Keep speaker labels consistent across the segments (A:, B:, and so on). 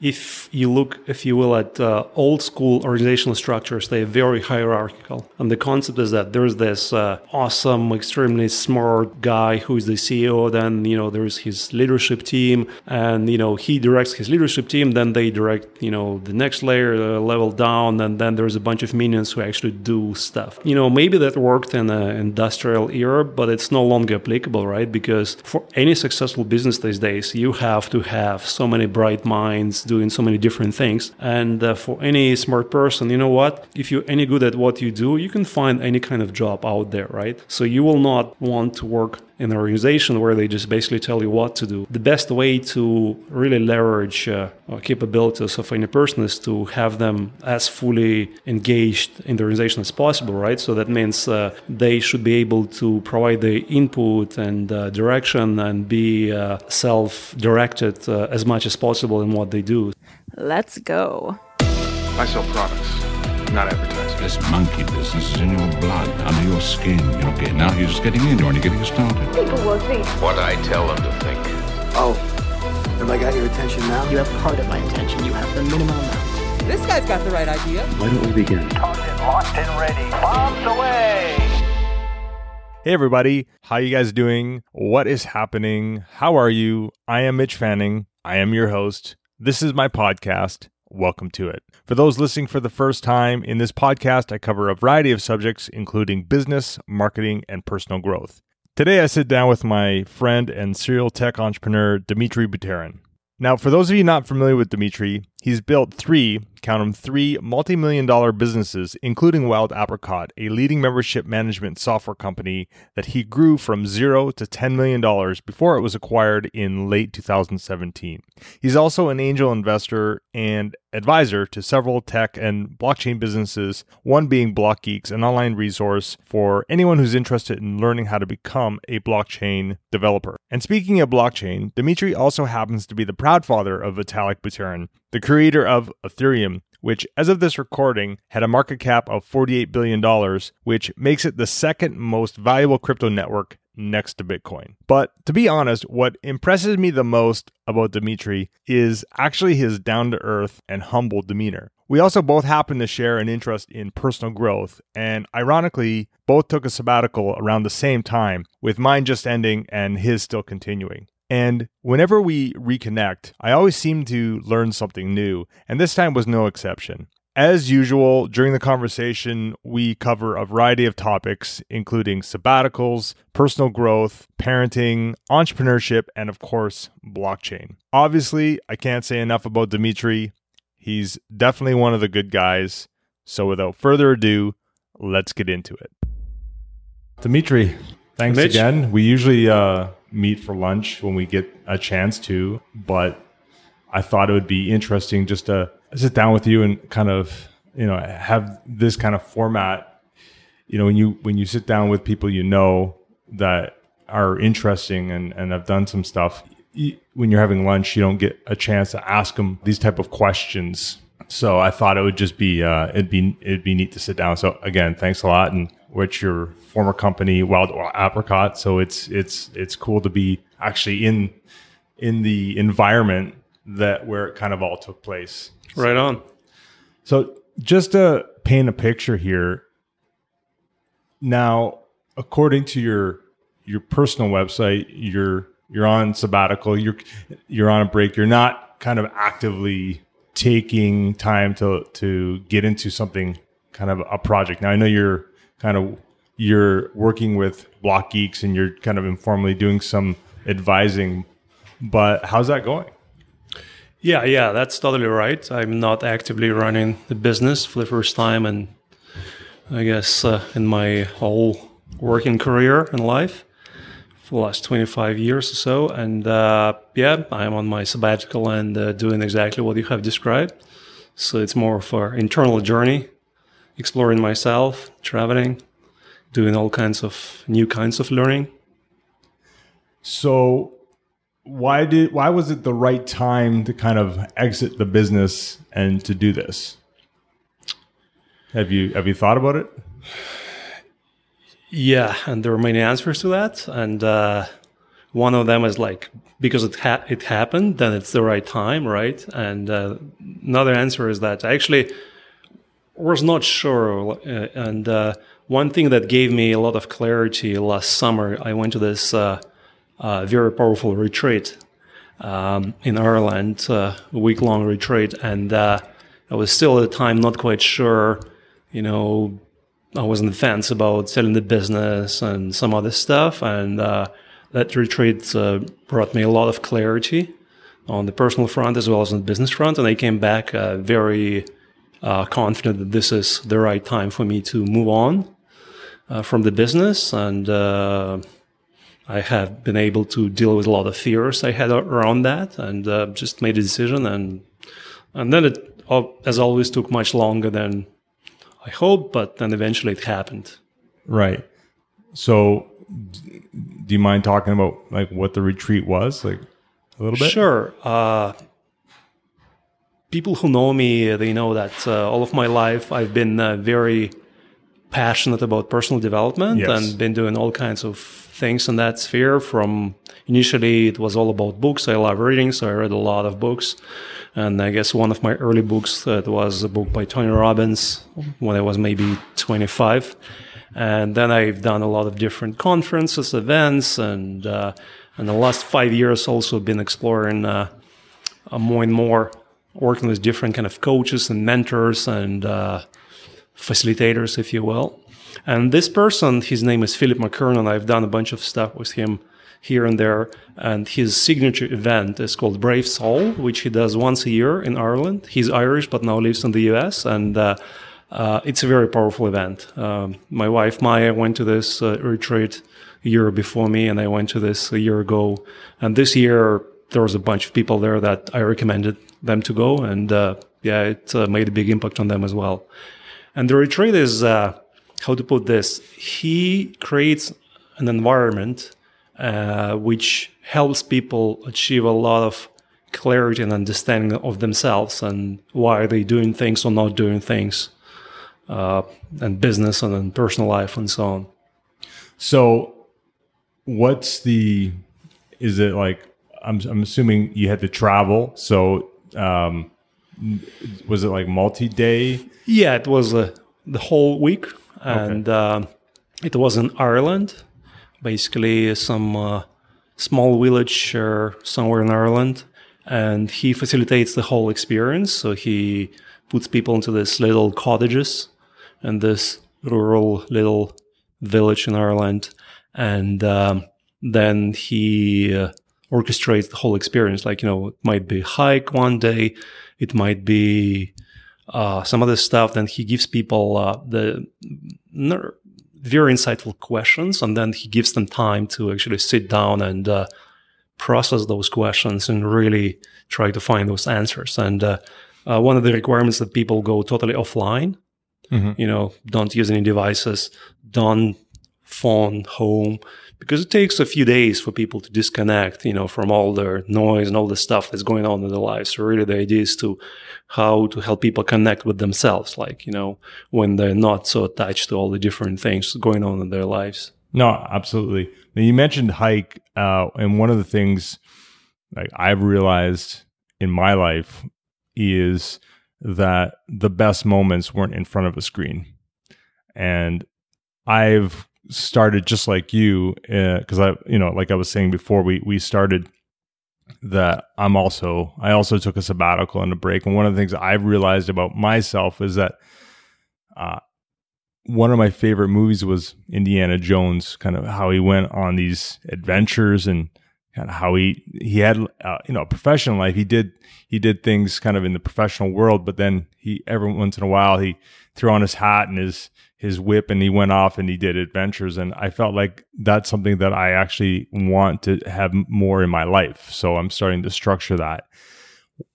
A: if you look, if you will, at uh, old school organizational structures, they're very hierarchical. And the concept is that there's this uh, awesome, extremely smart guy who is the CEO. Then, you know, there's his leadership team and, you know, he directs his leadership team. Then they direct, you know, the next layer, the level down. And then there's a bunch of minions who actually do stuff. You know, maybe that worked in an industrial era, but it's no longer applicable, right? Because for any successful business these days, you have to have so many bright minds doing so many different things. And uh, for any smart person, you know what? If you're any good at what you do, you can find any kind of job out there, right? So you will not want to work in an organization where they just basically tell you what to do. The best way to really leverage uh, capabilities of any person is to have them as fully engaged in the organization as possible, right? So that means uh, they should be able to provide the input and uh, direction and be uh, self directed uh, as much as possible in what they do.
B: Let's go.
C: I sell products, not advertising.
D: This monkey business is in your blood, under your skin. You're okay. Now you're just getting into it and you're getting started.
E: People will think.
C: What I tell them to think.
F: Oh, have I got your attention now?
G: You have part of my attention. You have the minimum amount.
H: This guy's got the right idea.
I: Why don't we begin?
J: Target locked and ready. Bombs away.
K: Hey everybody, how you guys doing? What is happening? How are you? I am Mitch Fanning. I am your host. This is my podcast. Welcome to it. For those listening for the first time, in this podcast, I cover a variety of subjects, including business, marketing, and personal growth. Today, I sit down with my friend and serial tech entrepreneur, Dmitry Buterin. Now, for those of you not familiar with Dmitry, he's built three, count them three, multi million dollar businesses, including Wild Apricot, a leading membership management software company that he grew from zero to $10 million before it was acquired in late 2017. He's also an angel investor and advisor to several tech and blockchain businesses, one being BlockGeeks, an online resource for anyone who's interested in learning how to become a blockchain developer. And speaking of blockchain, Dmitry also happens to be the proud father of Vitalik Buterin, the creator of Ethereum, which, as of this recording, had a market cap of $48 billion, which makes it the second most valuable crypto network next to Bitcoin. But to be honest, what impresses me the most about Dmitry is actually his down to earth and humble demeanor. We also both happen to share an interest in personal growth, and ironically, both took a sabbatical around the same time, with mine just ending and his still continuing. And whenever we reconnect, I always seem to learn something new, and this time was no exception. As usual, during the conversation, we cover a variety of topics, including sabbaticals, personal growth, parenting, entrepreneurship, and of course, blockchain. Obviously, I can't say enough about Dmitry. He's definitely one of the good guys. So without further ado, let's get into it. Dmitry, thanks
A: Mitch.
K: again. We usually uh, meet for lunch when we get a chance to, but I thought it would be interesting just to sit down with you and kind of you know have this kind of format. You know, when you when you sit down with people you know that are interesting and and have done some stuff. When you're having lunch, you don't get a chance to ask them these type of questions. So I thought it would just be uh, it'd be it'd be neat to sit down. So again, thanks a lot, and which your former company Wild Apricot. So it's it's it's cool to be actually in in the environment that where it kind of all took place.
A: Right on.
K: So just to paint a picture here, now according to your your personal website, you're you're on sabbatical, you're you're on a break, you're not kind of actively taking time to to get into something kind of a project. Now I know you're kind of you're working with BlockGeeks and you're kind of informally doing some advising, but how's that going?
A: Yeah, yeah, that's totally right. I'm not actively running the business for the first time, and I guess uh, in my whole working career and life for the last 25 years or so. And uh, yeah, I'm on my sabbatical and uh, doing exactly what you have described. So it's more of an internal journey, exploring myself, traveling, doing all kinds of new kinds of learning.
K: So why did why was it the right time to kind of exit the business and to do this? Have you have you thought about it?
A: Yeah, and there are many answers to that. And uh, one of them is like because it ha- it happened, then it's the right time, right? And uh, another answer is that actually was not sure. Uh, and uh, one thing that gave me a lot of clarity last summer, I went to this uh, uh, very powerful retreat um, in Ireland, uh, a week long retreat, and I was still at the time not quite sure, you know. I was on the fence about selling the business and some other stuff, and that retreat uh, brought me a lot of clarity on the personal front as well as on the business front. And I came back uh, very uh, confident that this is the right time for me to move on uh, from the business. And uh, I have been able to deal with a lot of fears I had around that and uh, just made a decision. And, and then it, as always, took much longer than I hoped, but then eventually it happened.
K: Right. So do you mind talking about like what the retreat was like a little bit
A: sure uh, people who know me they know that uh, all of my life i've been uh, very passionate about personal development yes. and been doing all kinds of things in that sphere from initially it was all about books. I love reading so i read a lot of books. And i guess one of my early books uh, was a book by tony robbins when i was maybe 25 and then I've done a lot of different conferences, events, and uh, in the last five years also been exploring uh, uh, more and more, working with different kind of coaches and mentors and uh, facilitators, if you will. And this person, his name is Philip McKernan. I've done a bunch of stuff with him here and there. And his signature event is called Brave Soul, which he does once a year in Ireland. He's Irish, but now lives in the US. And uh, uh, it's a very powerful event. Um, my wife Maya went to this uh, retreat a year before me, and I went to this a year ago. And this year there was a bunch of people there that I recommended them to go, and uh, yeah, it uh, made a big impact on them as well. And the retreat is uh, how to put this: he creates an environment uh, which helps people achieve a lot of clarity and understanding of themselves and why are they doing things or not doing things uh, and business and then personal life and so on.
K: So, what's the? Is it like I'm? I'm assuming you had to travel. So, um, was it like multi-day?
A: Yeah, it was uh, the whole week, and okay. uh, it was in Ireland, basically some uh, small village uh, somewhere in Ireland, and he facilitates the whole experience. So he puts people into these little cottages in this rural little village in Ireland, and um, then he uh, orchestrates the whole experience. Like you know, it might be hike one day, it might be uh, some other stuff. Then he gives people uh, the very insightful questions, and then he gives them time to actually sit down and uh, process those questions and really try to find those answers. And uh, uh, one of the requirements that people go totally offline Mm-hmm. You know, don't use any devices, don't phone home because it takes a few days for people to disconnect, you know, from all the noise and all the stuff that's going on in their lives. So really the idea is to how to help people connect with themselves, like, you know, when they're not so attached to all the different things going on in their lives.
K: No, absolutely. Now you mentioned hike, uh, and one of the things like I've realized in my life is that the best moments weren't in front of a screen. And I've started just like you because uh, I, you know, like I was saying before, we we started that I'm also I also took a sabbatical and a break. And one of the things I've realized about myself is that uh, one of my favorite movies was Indiana Jones, kind of how he went on these adventures and kind of how he he had uh, you know a professional life. He did he did things kind of in the professional world, but then he every once in a while he threw on his hat and his his whip and he went off and he did adventures. And I felt like that's something that I actually want to have more in my life. So I'm starting to structure that.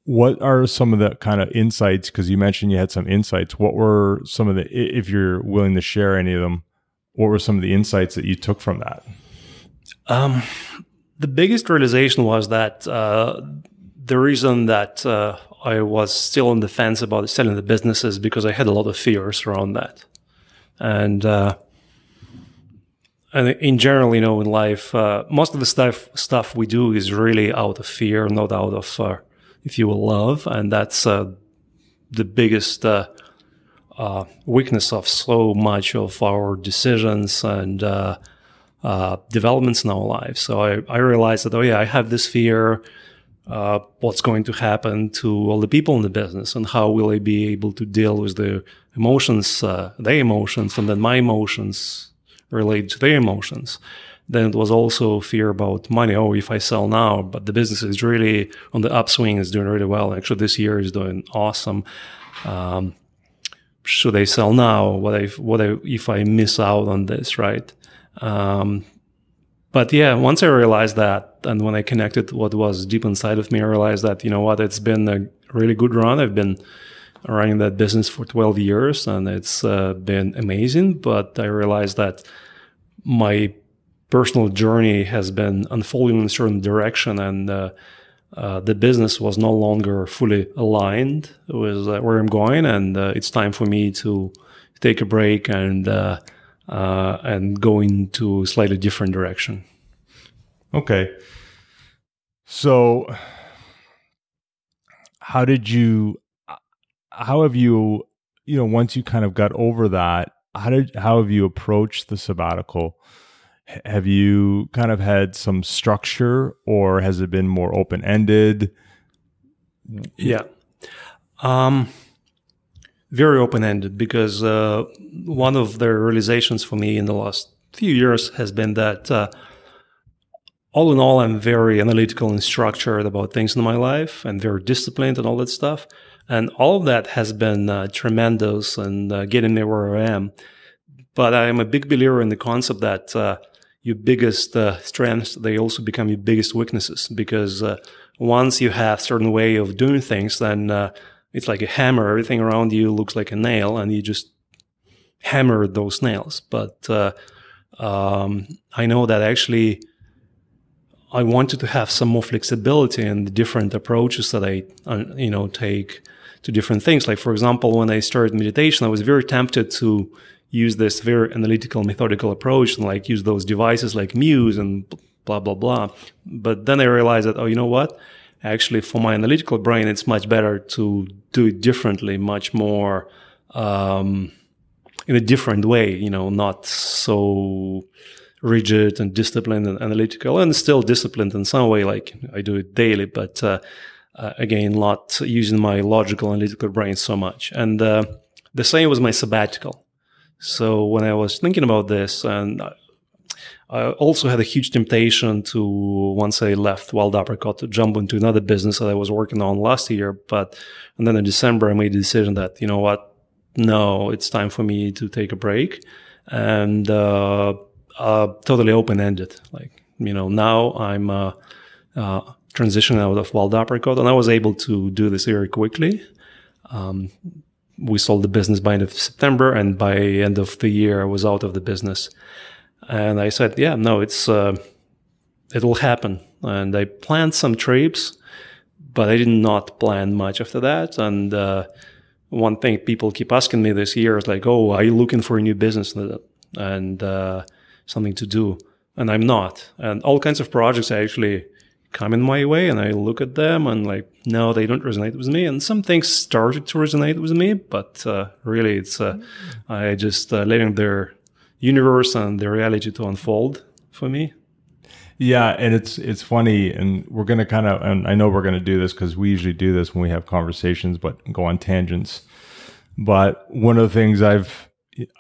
K: What are some of the kind of insights? Because you mentioned you had some insights. What were some of the, if you're willing to share any of them, what were some of the insights that you took from that?
A: Um, the biggest realization was that uh, the reason that uh, I was still on the fence about selling the business is because I had a lot of fears around that. And uh, and in general, you know, in life, uh, most of the stuff stuff we do is really out of fear, not out of, uh, if you will, love, and that's uh, the biggest uh, uh, weakness of so much of our decisions and uh, developments in our lives. So I, I realized that, oh yeah, I have this fear. what's going to happen to all the people in the business, and how will I be able to deal with the emotions, their emotions, and then my emotions relate to their emotions. Then it was also fear about money. Oh, if I sell now, but the business is really on the upswing, is doing really well. Actually, this year is doing awesome. Um, should I sell now? What if what if I miss out on this, right? Um, but yeah, once I realized that, and when I connected what was deep inside of me, I realized that you know what, it's been a really good run. I've been running that business for 12 years and it's uh, been amazing. But I realized that my personal journey has been unfolding in a certain direction and uh, uh, the business was no longer fully aligned with uh, where I'm going. And uh, it's time for me to take a break and, uh, and go into a slightly different direction.
K: Okay. So, how did you how have you you know once you kind of got over that how did how have you approached the sabbatical? Have you kind of had some structure or has it been more open ended
A: yeah. Um very open ended because uh, one of the realizations for me in the last few years has been that uh, all in all, I'm very analytical and structured about things in my life and very disciplined and all that stuff. And all of that has been uh, tremendous and uh, getting me where I am. But I'm a big believer in the concept that uh, your biggest uh, strengths, they also become your biggest weaknesses because uh, once you have certain way of doing things, then uh, it's like a hammer. Everything around you looks like a nail and you just hammer those nails. But um, I know that actually I wanted to have some more flexibility in the different approaches that I, you know, take to different things. Like, for example, when I started meditation, I was very tempted to use this very analytical, methodical approach and like use those devices like Muse and blah, blah, blah. But then I realized that, oh, you know what? Actually, for my analytical brain, it's much better to do it differently, much more, um, in a different way, you know, not so rigid and disciplined and analytical and still disciplined in some way. Like I do it daily, but, uh, uh, again, not using my logical analytical brain so much. And uh, the same was my sabbatical. So when I was thinking about this, and I also had a huge temptation to once I left Wild Apricot to jump into another business that I was working on last year. But and then in December, I made the decision that you know what, no, it's time for me to take a break, and uh, uh totally open ended. Like you know, now I'm uh, uh, transition out of Wild Apricot, and I was able to do this very quickly. Um, we sold the business by end of September, and by end of the year, I was out of the business. And I said, "Yeah, no, it's uh, it will happen." And I planned some trips, but I did not plan much after that. And uh, one thing people keep asking me this year is like, "Oh, are you looking for a new business and uh, something to do?" And I'm not. And all kinds of projects I actually come in my way and I look at them and like, no, they don't resonate with me. And some things started to resonate with me, but uh, really it's, uh, I just uh, letting their universe and their reality to unfold for me.
K: Yeah, and it's it's funny, and we're gonna kind of, and I know we're gonna do this because we usually do this when we have conversations, but go on tangents. But one of the things I've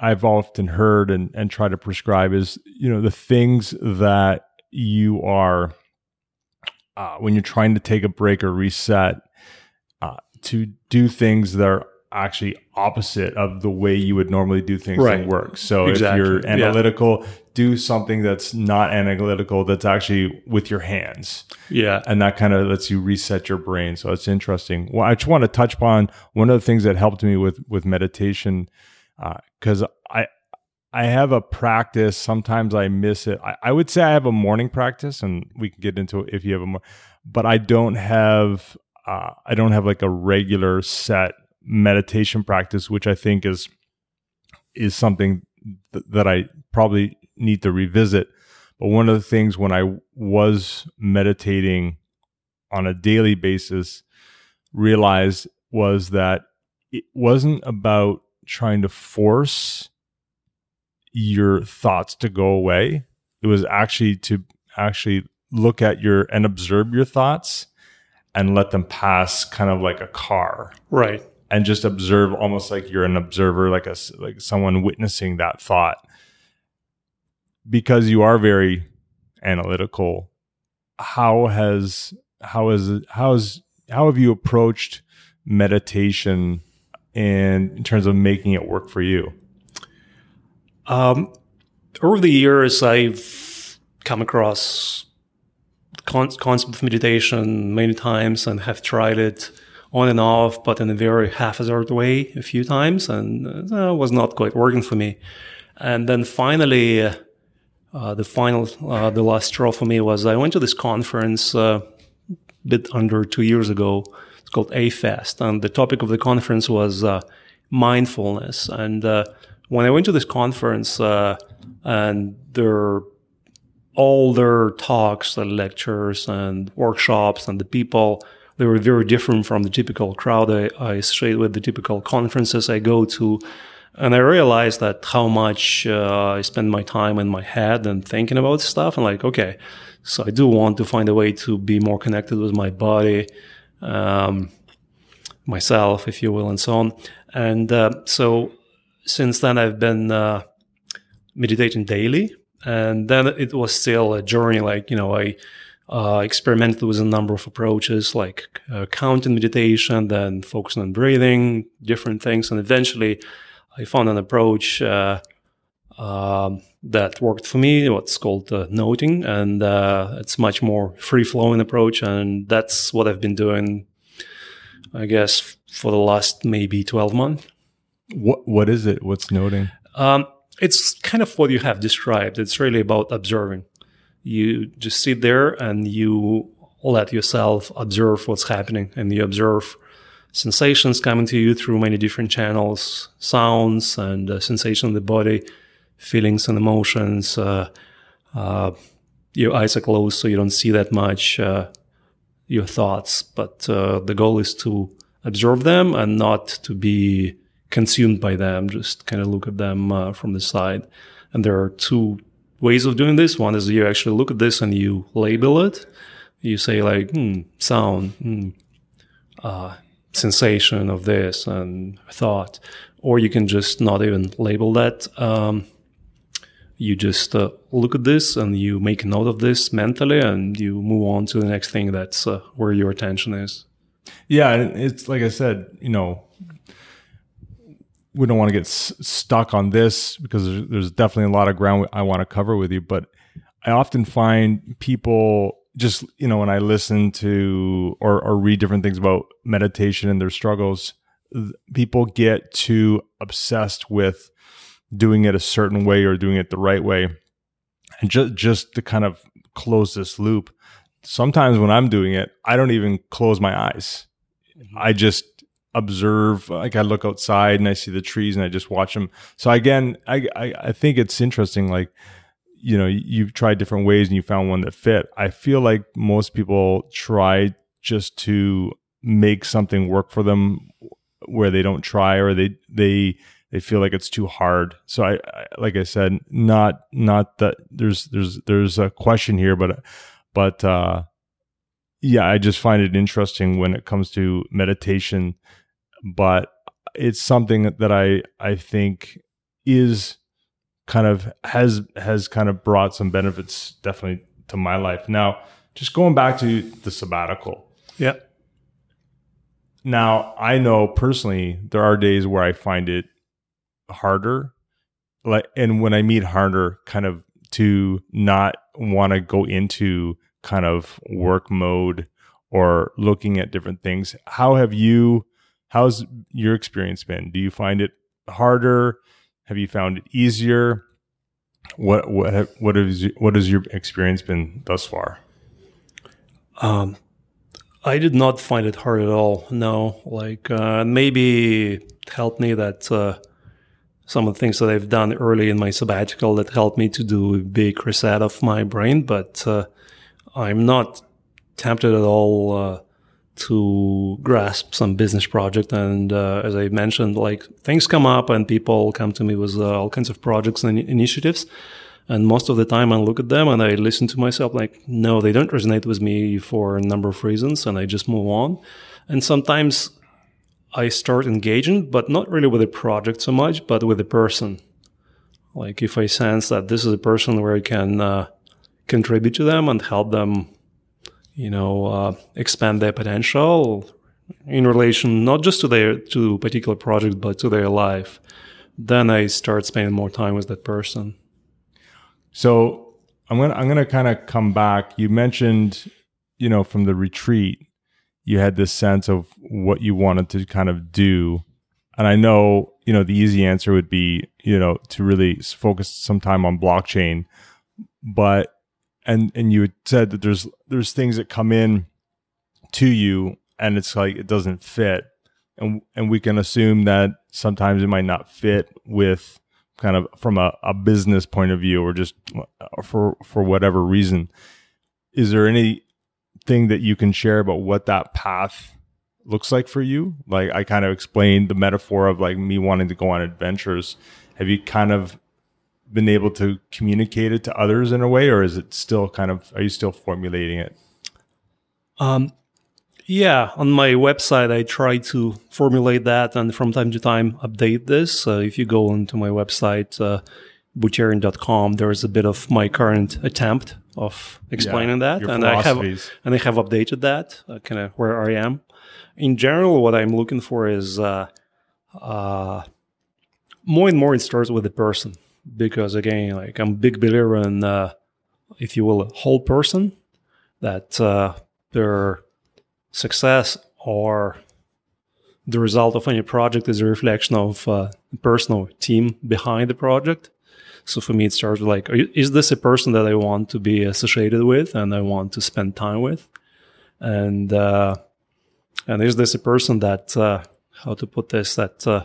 K: I've often heard and and try to prescribe is you know the things that you are uh, when you're trying to take a break or reset uh, to do things that are actually opposite of the way you would normally do things right. work. So exactly. if you're analytical, yeah. do something that's not analytical, that's actually with your hands.
A: Yeah.
K: And that kind of lets you reset your brain. So it's interesting. Well, I just want to touch upon one of the things that helped me with, with meditation. Uh, cause I, I have a practice. Sometimes I miss it. I, I, would say I have a morning practice, and we can get into it if you have a more. But I don't have. Uh, I don't have like a regular set meditation practice, which I think is is something th- that I probably need to revisit. But one of the things when I was meditating on a daily basis, realized was that it wasn't about trying to force your thoughts to go away. It was actually to actually look at your and observe your thoughts and let them pass kind of like a car
A: Right.
K: and just observe almost like you're an observer like a like someone witnessing that thought because you are very analytical how has how is how is how have you approached meditation in, in terms of making it work for you
A: Um, over the years, I've come across con- concept of meditation many times and have tried it on and off, but in a very haphazard way a few times, and uh, was not quite working for me. And then finally, uh, uh, the final, uh, the last straw for me was I went to this conference uh, a bit under two years ago. It's called A-Fest, and the topic of the conference was uh, mindfulness. And when I went to this conference, uh, and all their talks, and lectures and workshops, and the people, they were very different from the typical crowd I, I associate with, the typical conferences I go to. And I realized that how much uh, I spend my time in my head and thinking about stuff. And like, okay, so I do want to find a way to be more connected with my body, um, myself, if you will, and so on. And uh, so since then, I've been uh, meditating daily. And then it was still a journey. Like, you know, I uh, experimented with a number of approaches like uh, counting meditation, then focusing on breathing, different things. And eventually I found an approach uh, um that worked for me, what's called uh, noting. And uh, it's much more free flowing approach. And that's what I've been doing, I guess, for the last maybe 12 months.
K: What what is it what's noting
A: Um, it's kind of what you have described. It's really about observing. You just sit there and you let yourself observe what's happening, and you observe sensations coming to you through many different channels, sounds and uh, sensation of the body, feelings and emotions. Uh, uh, your eyes are closed, so you don't see that much. Uh, your thoughts, but uh, the goal is to observe them and not to be consumed by them. Just kind of look at them uh, from the side. And there are two ways of doing this. One is you actually look at this and you label it. You say like, hmm, sound, hmm, uh, sensation of this and thought, or you can just not even label that. Um, you just uh, look at this and you make a note of this mentally and you move on to the next thing that's uh, where your attention is.
K: Yeah, it's like I said, you know, we don't want to get s- stuck on this because there's, there's definitely a lot of ground I want to cover with you. But I often find people just, you know, when I listen to or, or read different things about meditation and their struggles, th- people get too obsessed with doing it a certain way or doing it the right way. And just, just to kind of close this loop, sometimes when I'm doing it, I don't even close my eyes. Mm-hmm. I just observe. Like I look outside and I see the trees and I just watch them. So again, I I, I think it's interesting. Like you know, you've tried different ways and you found one that fit. I feel like most people try just to make something work for them where they don't try or they they they feel like it's too hard. So I, I like I said, not not that there's there's there's a question here, but but uh yeah, I just find it interesting when it comes to meditation, but it's something that I I think is kind of has has kind of brought some benefits definitely to my life. Now, just going back to the sabbatical.
A: Yeah.
K: Now, I know personally there are days where I find it harder like and when I meet harder kind of to not want to go into kind of work mode or looking at different things. How have you how's your experience been? Do you find it harder? Have you found it easier? What what what is what has your experience been thus far?
A: Um, I did not find it hard at all. No, like uh, maybe helped me that uh, some of the things that I've done early in my sabbatical that helped me to do a big reset of my brain, but uh, I'm not tempted at all uh, to grasp some business project. And uh, as I mentioned, like things come up and people come to me with uh, all kinds of projects and initiatives. And most of the time I look at them and I listen to myself like, no, they don't resonate with me for a number of reasons. And I just move on. And sometimes I start engaging, but not really with the project so much, but with the person. Like if I sense that this is a person where I can uh, contribute to them and help them, you know, uh, expand their potential in relation not just to their to particular project, but to their life, then I start spending more time with that person.
K: So I'm gonna I'm gonna kind of come back. You mentioned, you know, from the retreat you had this sense of what you wanted to kind of do. And I know, you know, the easy answer would be, you know, to really focus some time on blockchain. But and and you said that there's there's things that come in to you and it's like it doesn't fit. And and we can assume that sometimes it might not fit with kind of from a, a business point of view or just uh, for for whatever reason. Is there any thing that you can share about what that path looks like for you? Like I kind of explained the metaphor of like me wanting to go on adventures. Have you kind of been able to communicate it to others in a way, or is it still kind of are you still formulating it?
A: Um, yeah, on my website, I try to formulate that and from time to time update this. Uh, if you go into my website, uh, buterin.com, there's a bit of my current attempt of explaining
K: Yeah,
A: that, and I have and I have updated that uh, kind of where I am. In general, what I'm looking for is uh, uh, more and more it starts with the person because again, like I'm a big believer in, uh, if you will, a whole person that uh, their success or the result of any project is a reflection of uh, the person or team behind the project. So for me, it starts with like, is this a person that I want to be associated with and I want to spend time with? And uh, and is this a person that uh, how to put this that uh,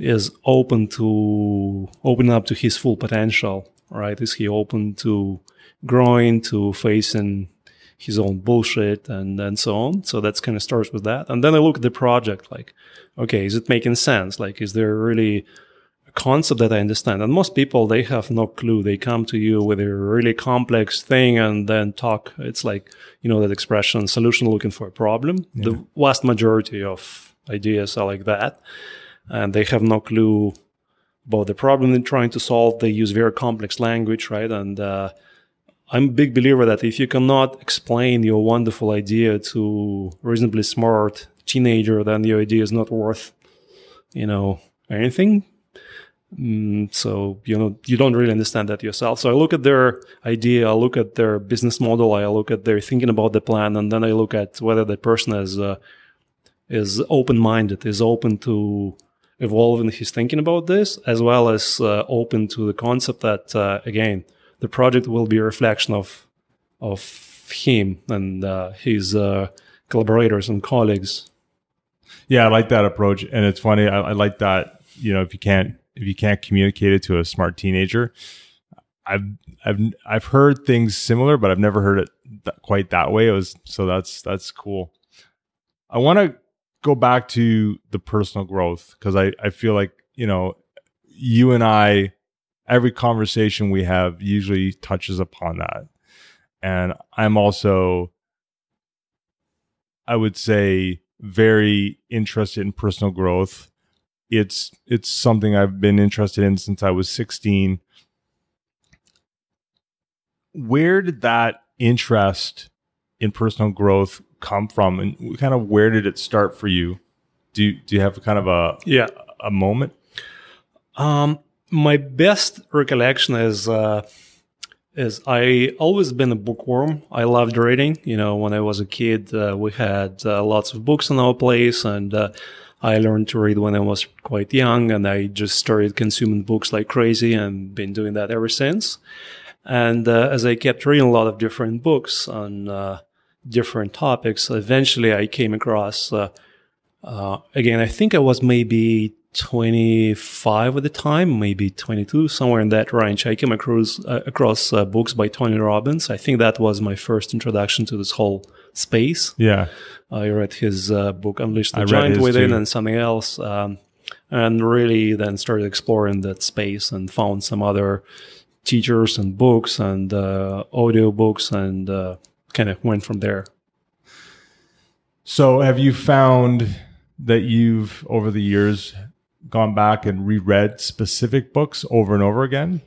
A: is open to open up to his full potential? Right? Is he open to growing, to facing his own bullshit and and so on? So that's kind of starts with that. And then I look at the project like, okay, is it making sense? Like, is there really a concept that I understand. And most people, they have no clue. They come to you with a really complex thing and then talk. It's like, you know, that expression, solution looking for a problem. The vast majority of ideas are like that. And they have no clue about the problem they're trying to solve. They use very complex language, right? And, uh, I'm a big believer that if you cannot explain your wonderful idea to reasonably smart teenager, then your idea is not worth, you know, anything. Mm, so you know you don't really understand that yourself. So I look at their idea, I look at their business model, I look at their thinking about the plan, and then I look at whether the person is uh, is open minded, is open to evolve in his thinking about this, as well as uh, open to the concept that uh, again the project will be a reflection of of him and uh, his uh, collaborators and colleagues.
K: Yeah, I like that approach, and it's funny. I, I like that. You know, if you can't if you can't communicate it to a smart teenager, I've I've I've heard things similar, but I've never heard it th- quite that way. It was so that's that's cool. I want to go back to the personal growth because I I feel like you know you and I every conversation we have usually touches upon that, and I'm also I would say very interested in personal growth. It's it's something I've been interested in since I was 16. Where did that interest in personal growth come from and kind of where did it start for you? Do you, do you have kind of a
A: Yeah,
K: a moment?
A: Um, my best recollection is uh, is I always been a bookworm. I loved reading. You know, when I was a kid, uh, we had uh, lots of books in our place, and uh, I learned to read when I was quite young, and I just started consuming books like crazy, and been doing that ever since. And uh, as I kept reading a lot of different books on uh, different topics, eventually I came across. Uh, uh, again, I think I was maybe 25 at the time, maybe 22, somewhere in that range. I came across uh, across uh, books by Tony Robbins. I think that was my first introduction to this whole space.
K: Yeah.
A: I read his uh, book Unleash the
K: I
A: Giant Within
K: too.
A: and something else, um, and really then started exploring that space and found some other teachers and books and uh, audio books and uh, kind of went from there.
K: So, have you found that you've over the years gone back and reread specific books over and over again?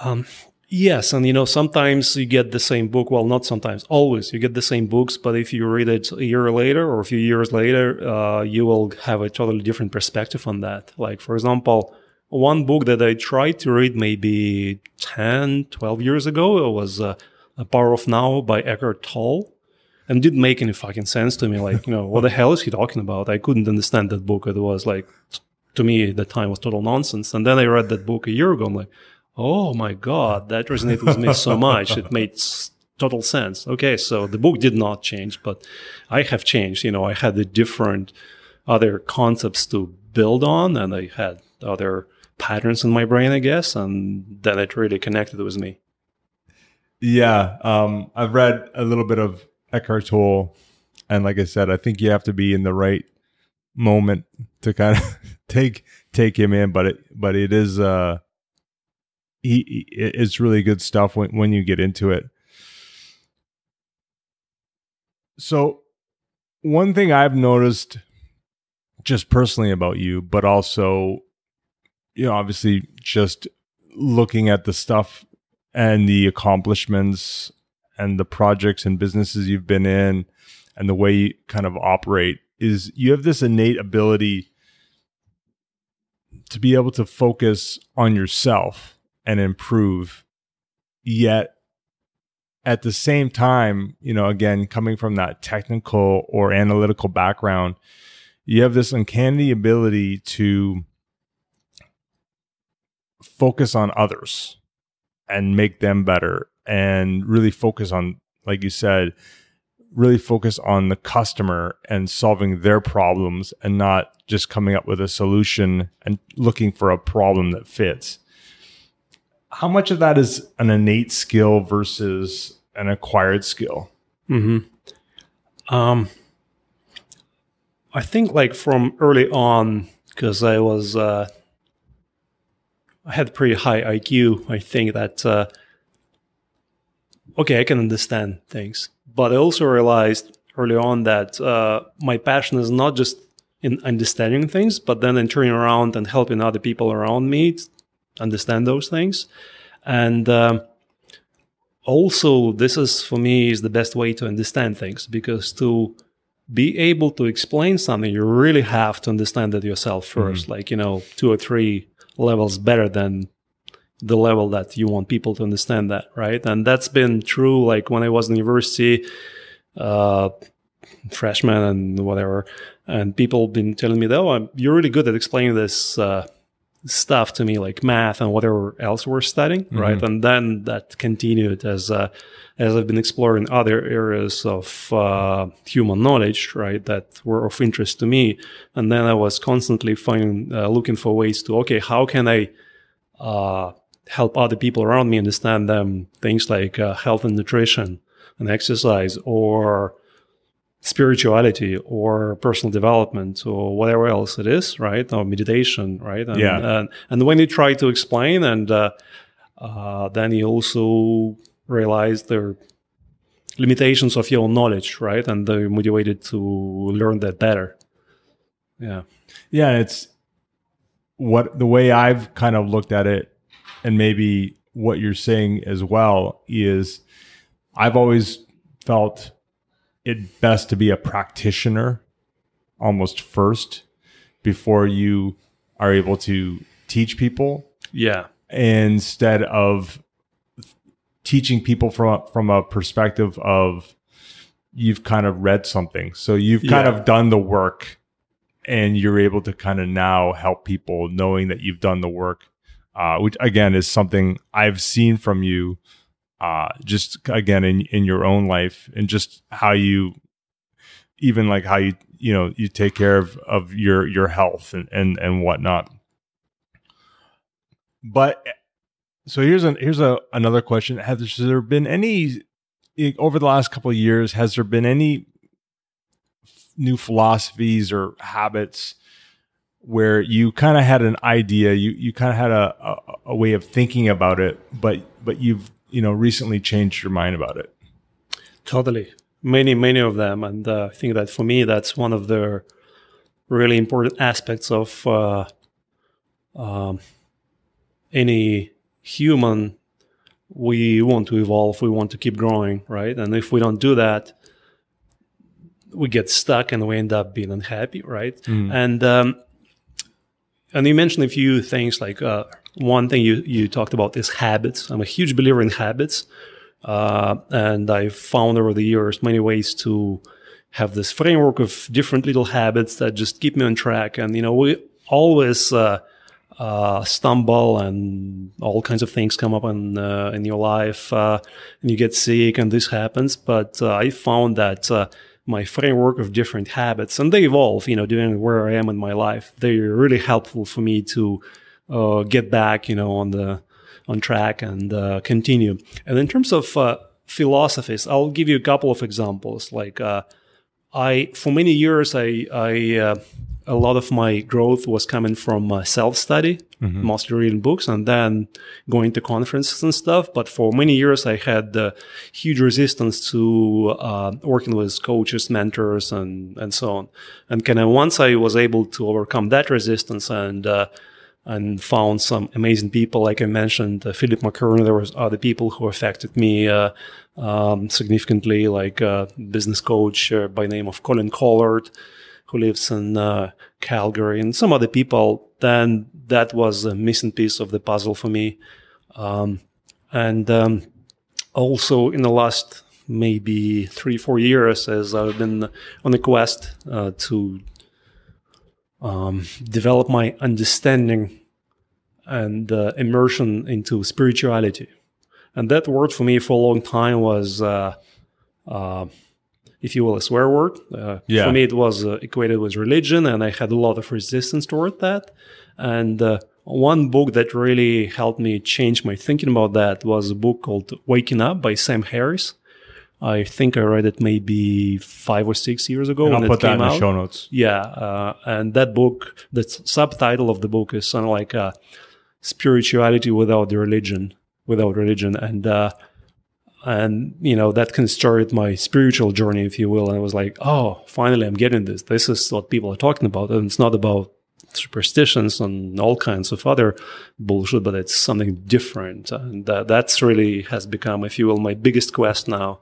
A: Um, yes, and you know sometimes you get the same book. Well, not sometimes, always you get the same books. But if you read it a year later or a few years later, uh, you will have a totally different perspective on that. Like for example, one book that I tried to read maybe 10, 12 years ago it was uh, "A Power of Now" by Eckhart Tolle. And didn't make any fucking sense to me. Like, you know, what the hell is he talking about? I couldn't understand that book. It was like, to me, at the time was total nonsense. And then I read that book a year ago. I'm like, oh my god that resonated with me so much it made total sense okay so the book did not change but i have changed you know i had the different other concepts to build on and i had other patterns in my brain i guess and then it really connected with me
K: Yeah, um, I've read a little bit of Eckhart Tolle, and like I said, I think you have to be in the right moment to kind of take take him in. But it but it is uh, he, he it's really good stuff when when you get into it. So, one thing I've noticed, just personally about you, but also, you know, obviously just looking at the stuff and the accomplishments and the projects and businesses you've been in and the way you kind of operate is you have this innate ability to be able to focus on yourself and improve. Yet at the same time you know again coming from that technical or analytical background you have this uncanny ability to focus on others and make them better and really focus on like you said really focus on the customer and solving their problems and not just coming up with a solution and looking for a problem that fits. How much of that is an innate skill versus an acquired skill?
A: Hmm Um, I think like from early on, because I was, uh, I had pretty high IQ. I think that, uh, okay, I can understand things, but I also realized early on that uh, my passion is not just in understanding things, but then in turning around and helping other people around me understand those things. And um, also, this is for me is the best way to understand things because to be able to explain something, you really have to understand it yourself 1st like you know, two or three levels better than the level that you want people to understand that, right? And that's been true. Like when I was in university, uh, freshman and whatever, and people been telling me, "Oh, you're really good at explaining this uh, stuff to me, like math and whatever else we're studying, right?" And then that continued as uh, as I've been exploring other areas of uh, human knowledge, right, that were of interest to me, and then I was constantly finding, uh, looking for ways to, okay, how can I uh, help other people around me understand them things like uh, health and nutrition and exercise or spirituality or personal development or whatever else it is right? Or meditation right? And,
K: Yeah.
A: and, and when you try to explain and uh, uh, then you also realize the limitations of your own knowledge right? And they're motivated to learn that better. Yeah.
K: Yeah, it's what the way I've kind of looked at it, and maybe what you're saying as well is I've always felt it best to be a practitioner almost first before you are able to teach people.
A: Yeah.
K: Instead of teaching people from a, from a perspective of you've kind of read something. So you've kind
A: Yeah.
K: of done the work and you're able to kind of now help people knowing that you've done the work uh, which again is something i've seen from you uh, just again in, in your own life and just how you even like how you you know you take care of of your your health and and and whatnot. But so here's an here's a another question: Has there been any over the last couple of years? Has there been any new philosophies or habits where you kind of had an idea, you you kind of had a, a, a way of thinking about it, but but you've you know recently changed your mind about it?
A: Totally, many many of them, and uh, I think that for me that's one of the really important aspects of uh, um, any human we want to evolve we want to keep growing right and if we don't do that we get stuck and we end up being unhappy right
K: Mm.
A: and um, and you mentioned a few things like uh, one thing you, you talked about is habits. I'm a huge believer in habits uh, and i've found over the years many ways to have this framework of different little habits that just keep me on track. And you know we always uh, uh, stumble and all kinds of things come up in uh, in your life uh, and you get sick and this happens. But uh, i found that my framework of different habits and they evolve you know depending where i am in my life they're really helpful for me to uh, get back you know on the on track and uh, continue and in terms of uh, philosophies i'll give you a couple of examples like uh, I for many years I I uh, a lot of my growth was coming from uh, self study, mostly reading books and then going to conferences and stuff. But for many years I had uh, huge resistance to uh, working with coaches, mentors, and and so on. And kind of once I was able to overcome that resistance and uh, and found some amazing people. Like I mentioned, uh, Philip McKern. There was other people who affected me uh, um, significantly, like a business coach uh, by name of Colin Collard, who lives in uh, Calgary, and some other people. Then that was a missing piece of the puzzle for me. Um, and um, also in the last maybe three, four years, as I've been on a quest uh, to um, develop my understanding and uh, immersion into spirituality. And that word for me for a long time was, uh, uh, if you will, a swear word. Uh,
K: Yeah.
A: For me, it was uh, equated with religion, and I had a lot of resistance toward that. And uh, one book that really helped me change my thinking about that was a book called Waking Up by Sam Harris. I think I read it maybe five or six years ago
K: And
A: when
K: I'll put
A: it
K: that in
A: came
K: the
A: out.
K: show notes.
A: Yeah, uh, and that book, the subtitle of the book is something like uh, "Spirituality Without the Religion," without religion, and uh, and you know that can start my spiritual journey, if you will. And I was like, oh, finally, I'm getting this. This is what people are talking about, and it's not about superstitions and all kinds of other bullshit, but it's something different, and uh, that's really has become, if you will, my biggest quest now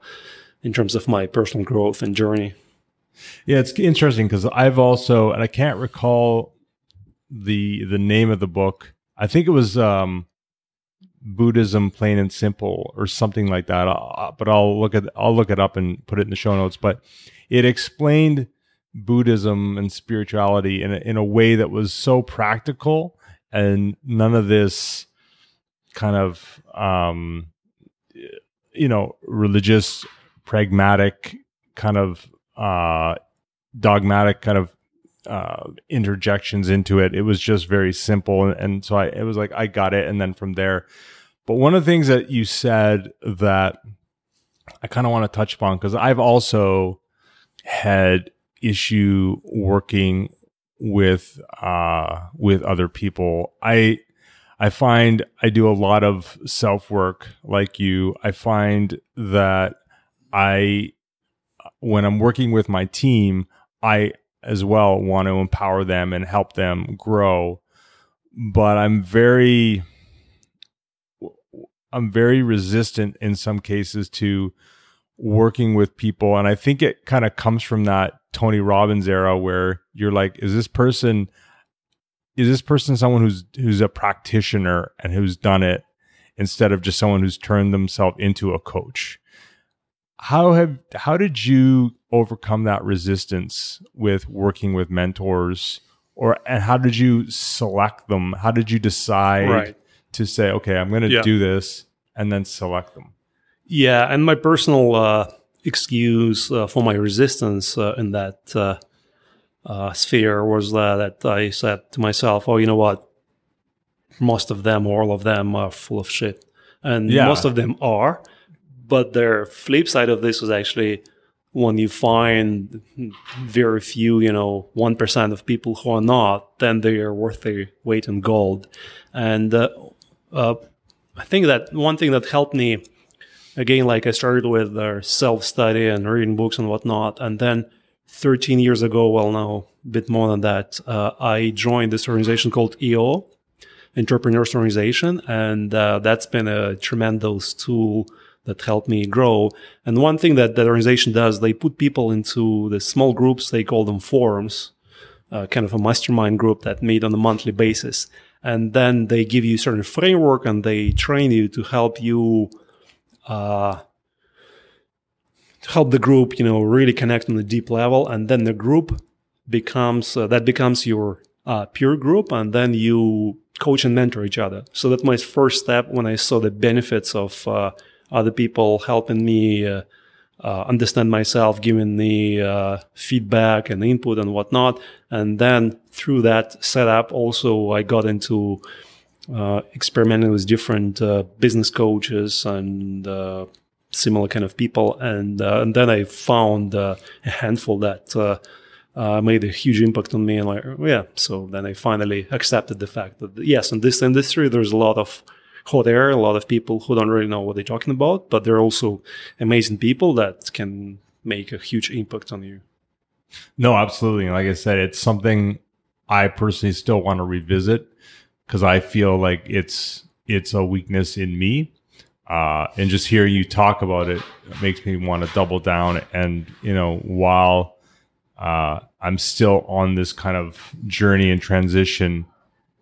A: in terms of my personal growth and journey.
K: Yeah, it's interesting because I've also, and I can't recall the the name of the book. I think it was um, Buddhism, plain and simple, or something like that. i but I'll look at I'll look it up and put it in the show notes. But it explained Buddhism and spirituality in a, in a way that was so practical and none of this kind of um, you know religious pragmatic kind of uh, dogmatic kind of uh, interjections into it. It was just very simple, and, and so I it was like I got it, and then from there. But one of the things that you said that I kind of want to touch upon because I've also had issue working with uh, with other people. I I find I do a lot of self work like you. I find that I when I'm working with my team, I as well want to empower them and help them grow. But I'm very I'm very resistant in some cases to working with people. And I think it kind of comes from that Tony Robbins era where you're like is this person is this person someone who's who's a practitioner and who's done it instead of just someone who's turned themselves into a coach? How have how did you overcome that resistance with working with mentors? Or and how did you select them? How did you decide
A: Right.
K: to say okay i'm going to
A: Yeah.
K: do this and then select them
A: Yeah, and my personal uh, excuse uh, for my resistance uh, in that uh, uh, sphere was that I said to myself, "Oh, you know what? Most of them, all of them, are full of shit, and
K: Yeah.
A: most of them are." But their flip side of this was actually when you find very few, you know, one percent of people who are not, then they are worth their weight in gold. And uh, uh, I think that one thing that helped me again, like I started with uh, self study and reading books and whatnot, and then 13 years ago, well, now a bit more than that, uh, I joined this organization called EO, Entrepreneurs Organization, and uh, that's been a tremendous tool that helped me grow. And one thing that that organization does, they put people into the small groups. They call them forums, uh, kind of a mastermind group that meet on a monthly basis. And then they give you certain framework and they train you to help you uh, help the group, you know, really connect on a deep level, and then the group becomes uh, that becomes your uh, peer group, and then you coach and mentor each other. So that's my first step when I saw the benefits of uh, other people helping me uh, uh, understand myself, giving me uh, feedback and input and whatnot, and then through that setup, also I got into uh, experimenting with different uh, business coaches and uh, similar kind of people, and uh, and then I found uh, a handful that made a huge impact on me, and like yeah, so then I finally accepted the fact that yes, in this industry there's a lot of hot air, a lot of people who don't really know what they're talking about, but they're also amazing people that can make a huge impact on you.
K: No, absolutely. Like I said, it's something I personally still want to revisit because I feel like it's it's a weakness in me. Uh, and just hearing you talk about it makes me want to double down. And you know, while uh, I'm still on this kind of journey and transition,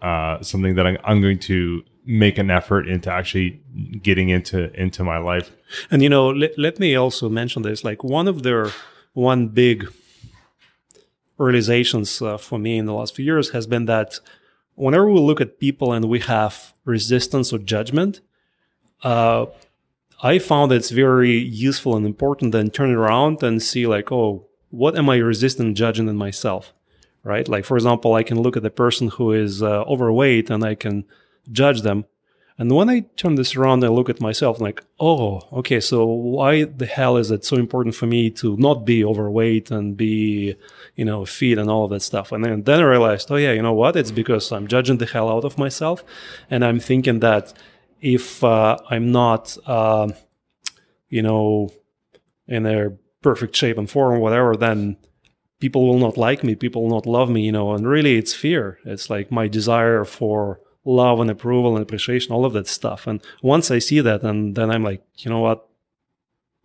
K: uh, something that I'm, I'm going to make an effort into actually getting into into my life.
A: And you know, let, let me also mention this. Like one of their one big realizations uh, for me in the last few years has been that whenever we look at people and we have resistance or judgment, uh, I found it's very useful and important then turn around and see like, oh, what am I resisting judging in myself? Right? Like, for example, I can look at the person who is uh, overweight and I can judge them. And when I turn this around, I look at myself like, oh, okay, so why the hell is it so important for me to not be overweight and be, you know, fit and all of that stuff? And then, then I realized, oh yeah, you know what? It's because I'm judging the hell out of myself. And I'm thinking that if uh, I'm not, uh, you know, in a perfect shape and form, whatever, then people will not like me. People will not love me, you know. And really, it's fear. It's like my desire for love and approval and appreciation, all of that stuff. And once I see that, and then I'm like, you know what?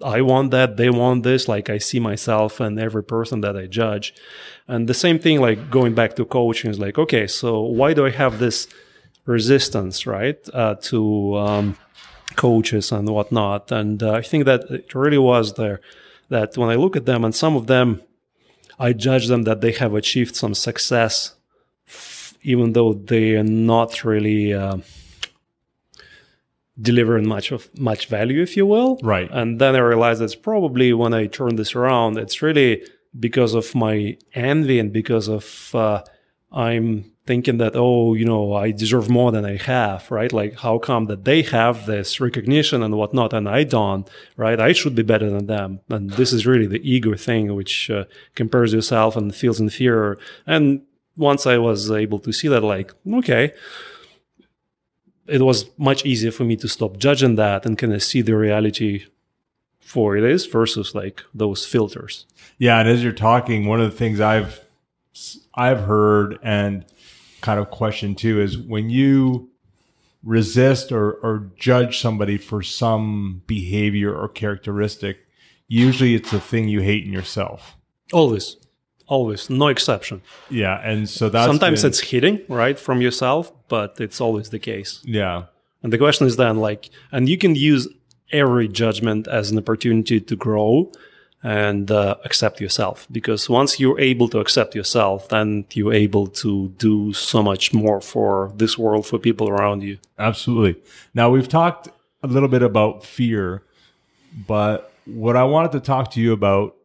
A: I want that. They want this. Like I see myself and every person that I judge. And the same thing, like going back to coaching is like, okay, so why do I have this resistance, right? Uh, to, um, coaches and whatnot. And uh, I think that it really was there that when I look at them and some of them, I judge them that they have achieved some success even though they are not really uh, delivering much of much value, if you will.
K: Right.
A: And then I realized it's probably when I turn this around, it's really because of my envy and because of uh, I'm thinking that oh, you know, I deserve more than I have, right? Like how come that they have this recognition and whatnot and I don't, right? I should be better than them. And this is really the ego thing, which uh, compares yourself and feels inferior and once I was able to see that, like, okay, it was much easier for me to stop judging that and kind of see the reality for it is versus like those filters.
K: Yeah, and as you're talking, one of the things I've I've heard and kind of questioned too is when you resist or, or judge somebody for some behavior or characteristic, usually it's a thing you hate in yourself.
A: Always. Always, no exception.
K: Yeah, and so that's
A: sometimes
K: been-
A: it's hidden right from yourself, but it's always the case.
K: yeah,
A: And the question is then like, and you can use every judgment as an opportunity to grow and uh, accept yourself because once you're able to accept yourself, then you're able to do so much more for this world, for people around you.
K: absolutely. Now we've talked a little bit about fear, but what I wanted to talk to you about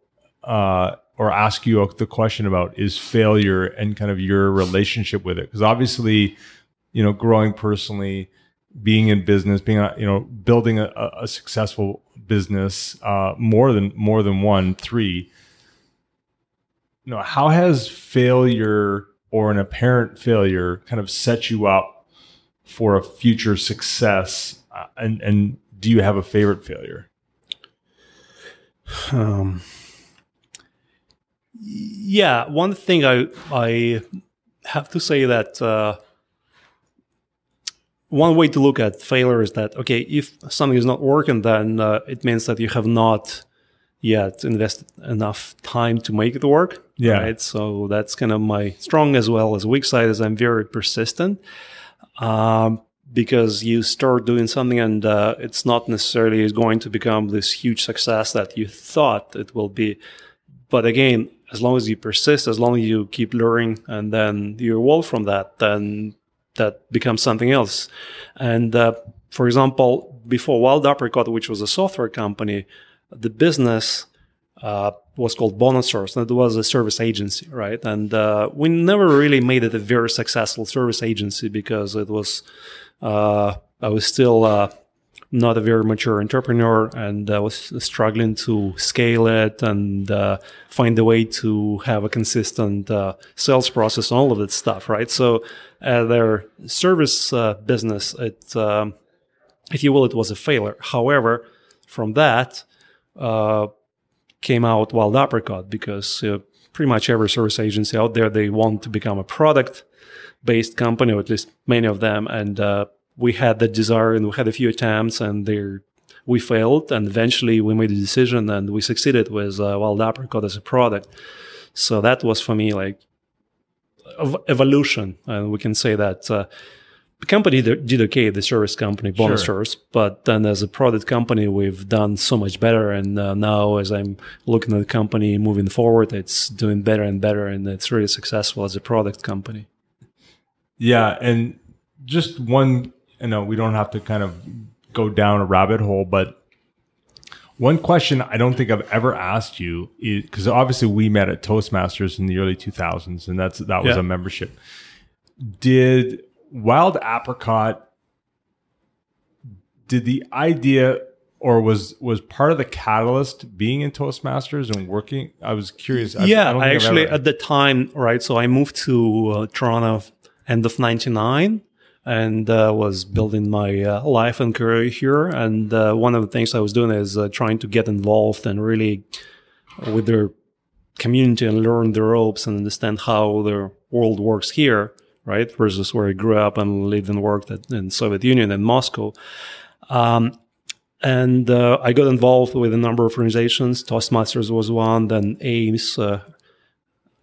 K: uh, or ask you the question about is failure and kind of your relationship with it? Because obviously you know growing personally being in business being you know building a, a successful business uh, more than more than one three you know how has failure or an apparent failure kind of set you up for a future success uh, and and do you have a favorite failure?
A: Um, yeah, one thing I I have to say that uh, one way to look at failure is that okay, if something is not working, then uh, it means that you have not yet invested enough time to make it work.
K: Yeah.
A: Right. So that's kind of my strong as well as weak side is I'm very persistent. Um, because you start doing something and uh, it's not necessarily going to become this huge success that you thought it will be. But again, as long as you persist, as long as you keep learning and then you evolve from that, then that becomes something else. And uh, for example, before Wild Apricot, which was a software company, the business uh, was called Bonasource, and it was a service agency, right? And uh, we never really made it a very successful service agency because it was uh, I was still uh, not a very mature entrepreneur, and I was struggling to scale it and uh, find a way to have a consistent uh, sales process and all of that stuff, right? So, uh, their service uh, business, it, um, if you will, it was a failure. However, from that uh, came out Wild Apricot because uh, pretty much every service agency out there they want to become a product based company, or at least many of them. And uh, we had that desire, and we had a few attempts, and they we failed, and eventually we made a decision, and we succeeded with uh, Wild Apricot as a product. So that was for me like ev- evolution, and we can say that. Uh, the company did did okay, the service company, bonus
K: Sure.
A: service, but then as a product company, we've done so much better. And uh, now, as I'm looking at the company moving forward, it's doing better and better, and it's really successful as a product company.
K: Yeah, and just one, you know, we don't have to kind of go down a rabbit hole, but one question I don't think I've ever asked you is because obviously we met at Toastmasters in the early 2000s, and that's that was
A: Yeah.
K: a membership. Did Wild Apricot? Did the idea or was was part of the catalyst being in Toastmasters and working? I was curious. I-
A: yeah, I,
K: I've
A: actually
K: ever-
A: at the time, right? So I moved to uh, Toronto end of '99 and uh, was building my uh, life and career here. And uh, one of the things I was doing is uh, trying to get involved and really with their community and learn the ropes and understand how the world works here, right? Versus where I grew up and lived and worked at, in Soviet Union and Moscow. Um, and uh, I got involved with a number of organizations. Toastmasters was one, then AIMS, uh,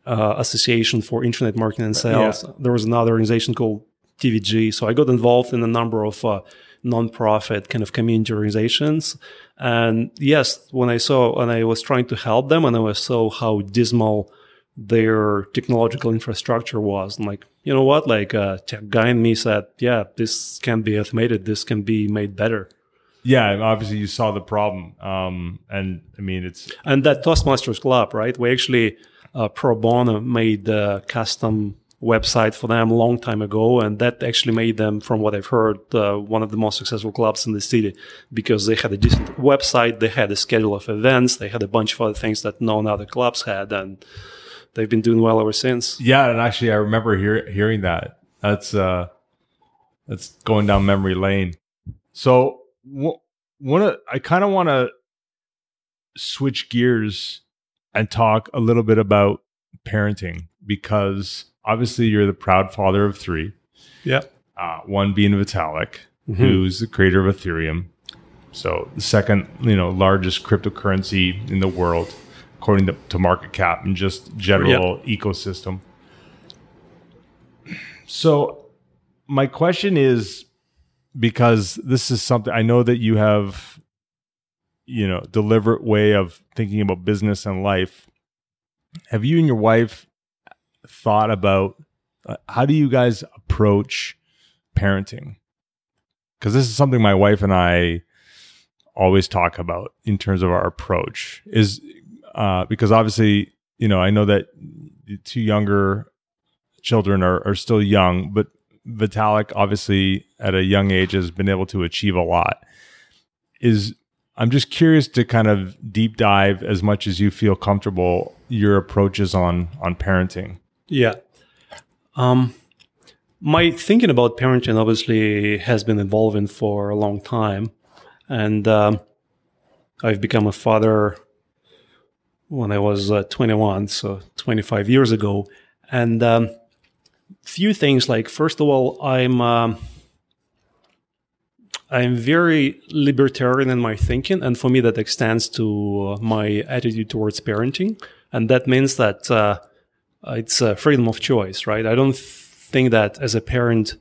A: uh, Association for Internet Marketing and Sales. There was another organization called TVG. So I got involved in a number of uh, nonprofit kind of community organizations. And yes, when I saw, and I was trying to help them, and I was saw how dismal their technological infrastructure was. I'm like, you know what? Like, uh, tech guy in me said, yeah, this can be automated. This can be made better.
K: yeah, and obviously you saw the problem, um, and I mean it's
A: And that Toastmasters Club, right? We actually uh, pro bono made a custom website for them a long time ago, and that actually made them, from what I've heard, uh, one of the most successful clubs in the city because they had a decent website, they had a schedule of events, they had a bunch of other things that none other clubs had, and they've been doing well ever since.
K: Yeah, and actually, I remember hear, hearing that. That's uh, that's going down memory lane. So one of I kind of want to switch gears and talk a little bit about parenting because obviously you're the proud father of three.
A: Yeah.
K: Uh, one being Vitalik,
A: Mhm.
K: who's the creator of Ethereum. So the second, you know, largest cryptocurrency in the world, according to, to market cap and just general ecosystem. So my question is because this is something I know that you have, you know, deliberate way of thinking about business and life. Have you and your wife thought about uh, how do you guys approach parenting? Because this is something my wife and I always talk about in terms of our approach. Is uh, because obviously you know, I know that the two younger children are, are still young, but Vitalik obviously at a young age has been able to achieve a lot. Is I'm just curious to kind of deep dive as much as you feel comfortable your approaches on on parenting.
A: Yeah. Um, my thinking about parenting obviously has been evolving for a long time, and um, I've become a father when I was uh, 21, so 25 years ago. And um, few things like first of all, I'm um, I'm very libertarian in my thinking, and for me that extends to uh, my attitude towards parenting, and that means that uh, it's a freedom of choice, right? I don't think that as a parent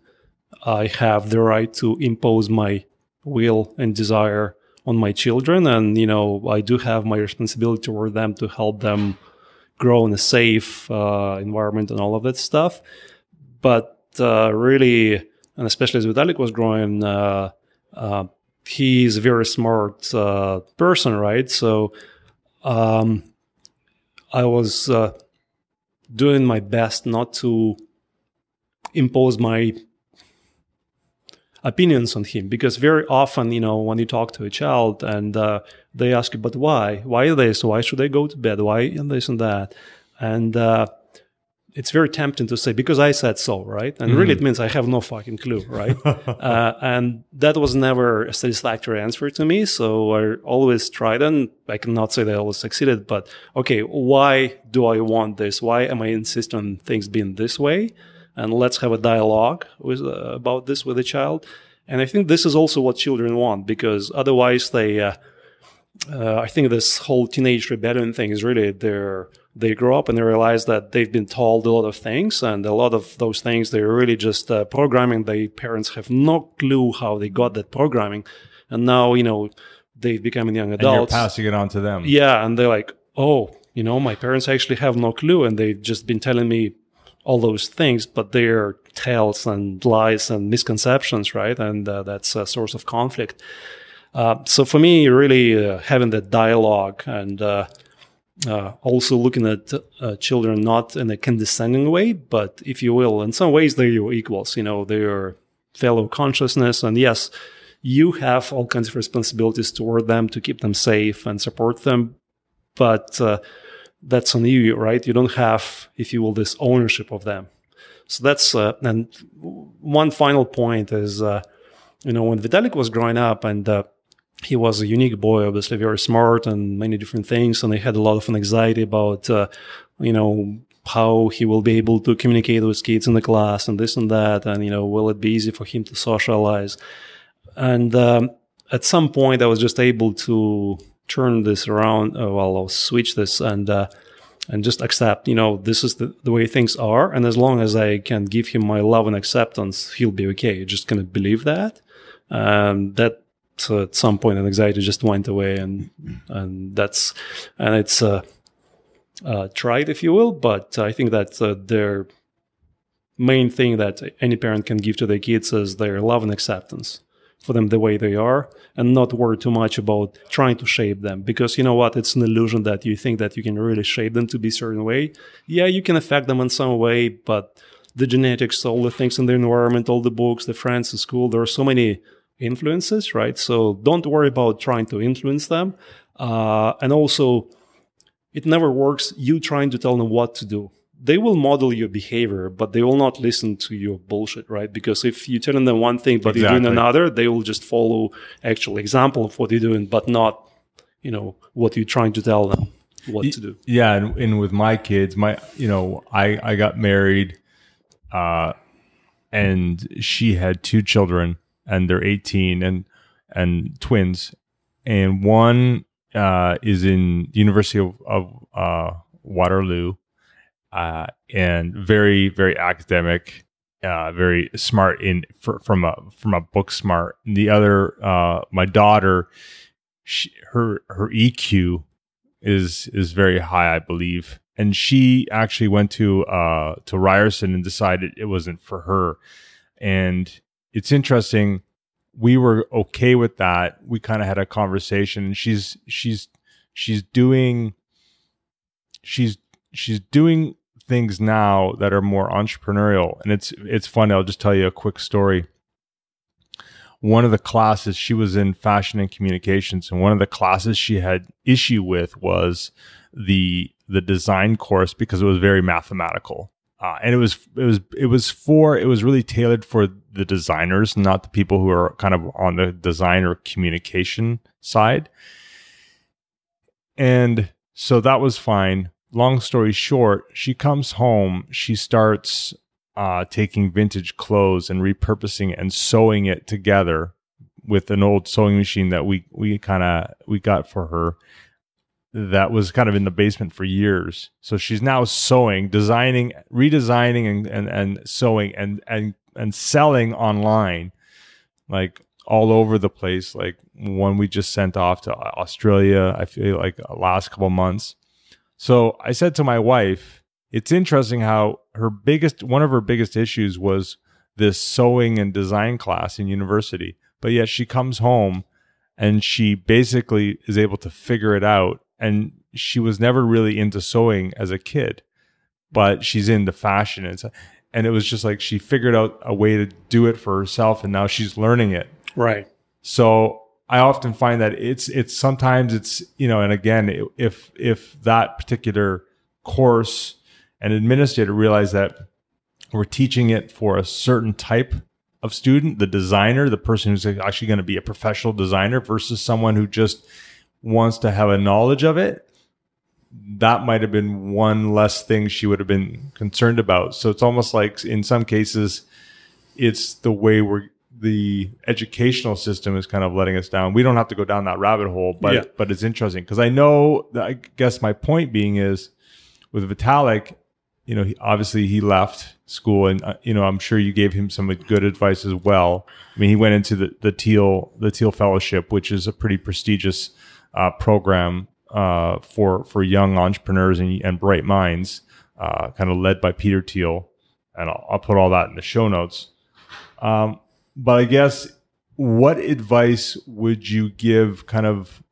A: I have the right to impose my will and desire on my children. And you know i do have my responsibility toward them to help them grow in a safe uh, environment and all of that stuff. But uh, really and especially as vitalik was growing uh, uh he's a very smart uh, person right? So um, i was uh, doing my best not to impose my opinions on him. Because very often you know when you talk to a child and uh, they ask you but why? Why this? Why should i go to bed? Why and this and that? And uh, it's very tempting to say because i said so right and mm-hmm. really it means i have no fucking clue right uh, and that was never a satisfactory answer to me so i always tried and i cannot say that i always succeeded but okay why do i want this why am i insisting on things being this way and let's have a dialogue with, uh, about this with the child. And I think this is also what children want because otherwise they, uh, uh, I think this whole teenage rebellion thing is really they they grow up and they realize that they've been told a lot of things and a lot of those things they're really just uh, programming. Their parents have no clue how they got that programming, and now you know they've become young adults.
K: And you're passing it on to them.
A: Yeah, and they're like, oh, you know, my parents actually have no clue, and they've just been telling me all those things, but they're tales and lies and misconceptions, right? And uh, that's a source of conflict. Uh, so for me, really uh, having that dialogue and uh, uh, also looking at uh, children not in a condescending way, but if you will, in some ways they're your equals. You know, they're fellow consciousness, and yes, you have all kinds of responsibilities toward them to keep them safe and support them, but that's on you, right? You don't have, if you will, this ownership of them. So that's, uh, and one final point is, uh, you know, when Vitalik was growing up and, uh, he was a unique boy, obviously very smart and many different things. And he had a lot of anxiety about, uh, you know, how he will be able to communicate with kids in the class and this and that. And, you know, will it be easy for him to socialize? And, um, at some point I was just able to turn this around. Uh, well, I'll switch this and uh, and just accept. You know, this is the, the way things are, and as long as I can give him my love and acceptance, he'll be okay. Just gonna believe that. Um, that so at some point, an anxiety just went away, and and that's and it's uh, uh, tried, if you will. But I think that uh, their main thing that any parent can give to their kids is their love and acceptance for them the way they are and not worry too much about trying to shape them because you know what it's an illusion that you think that you can really shape them to be a certain way yeah you can affect them in some way but the genetics all the things in the environment all the books the friends the school there are so many influences right so don't worry about trying to influence them uh, and also it never works you trying to tell them what to do they will model your behavior, but they will not listen to your bullshit, right? Because if you're telling them one thing, but exactly. you're doing another, they will just follow actual example of what you're doing, but not, you know, what you're trying to tell them what to do.
K: Yeah. And, and with my kids, my, you know, I, I got married, uh, and she had two children and they're 18 and, and twins. And one, uh, is in the University of, of uh, Waterloo uh, and very very academic, uh, very smart in for, from a from a book smart. The other, uh, my daughter, she, her her EQ is is very high, I believe, and she actually went to uh, to Ryerson and decided it wasn't for her. And it's interesting. We were okay with that. We kind of had a conversation, she's she's she's doing she's she's doing things now that are more entrepreneurial. And it's it's funny. I'll just tell you a quick story. One of the classes she was in fashion and communications and one of the classes she had issue with was the the design course because it was very mathematical uh, and it was it was it was for it was really tailored for the designers not the people who are kind of on the design or communication side. And so that was fine. Long story short, she comes home, she starts uh, taking vintage clothes and repurposing and sewing it together with an old sewing machine that we we kind of we got for her that was kind of in the basement for years. So she's now sewing, designing, redesigning and and, and sewing and and and selling online like all over the place like one we just sent off to Australia I feel like uh, last couple months so I said to my wife, it's interesting how her biggest, one of her biggest issues was this sewing and design class in university. But yet she comes home and she basically is able to figure it out. And she was never really into sewing as a kid, but she's into fashion. And, and it was just like she figured out a way to do it for herself. And now she's learning it.
A: Right.
K: So I often find that it's it's sometimes it's you know, and again, if if that particular course and administrator realize that we're teaching it for a certain type of student, the designer, the person who's actually going to be a professional designer versus someone who just wants to have a knowledge of it, that might have been one less thing she would have been concerned about. So it's almost like in some cases, it's the way we're the educational system is kind of letting us down. We don't have to go down that rabbit hole, but yeah. but it's interesting because I know. That, I guess my point being is with Vitalik, you know, he, obviously he left school, and uh, you know, I'm sure you gave him some good advice as well. I mean, he went into the the Thiel the Thiel Fellowship, which is a pretty prestigious uh, program uh, for for young entrepreneurs and, and bright minds, uh, kind of led by Peter Thiel, and I'll, I'll, put all that in the show notes. Um, but I guess what advice would you give kind of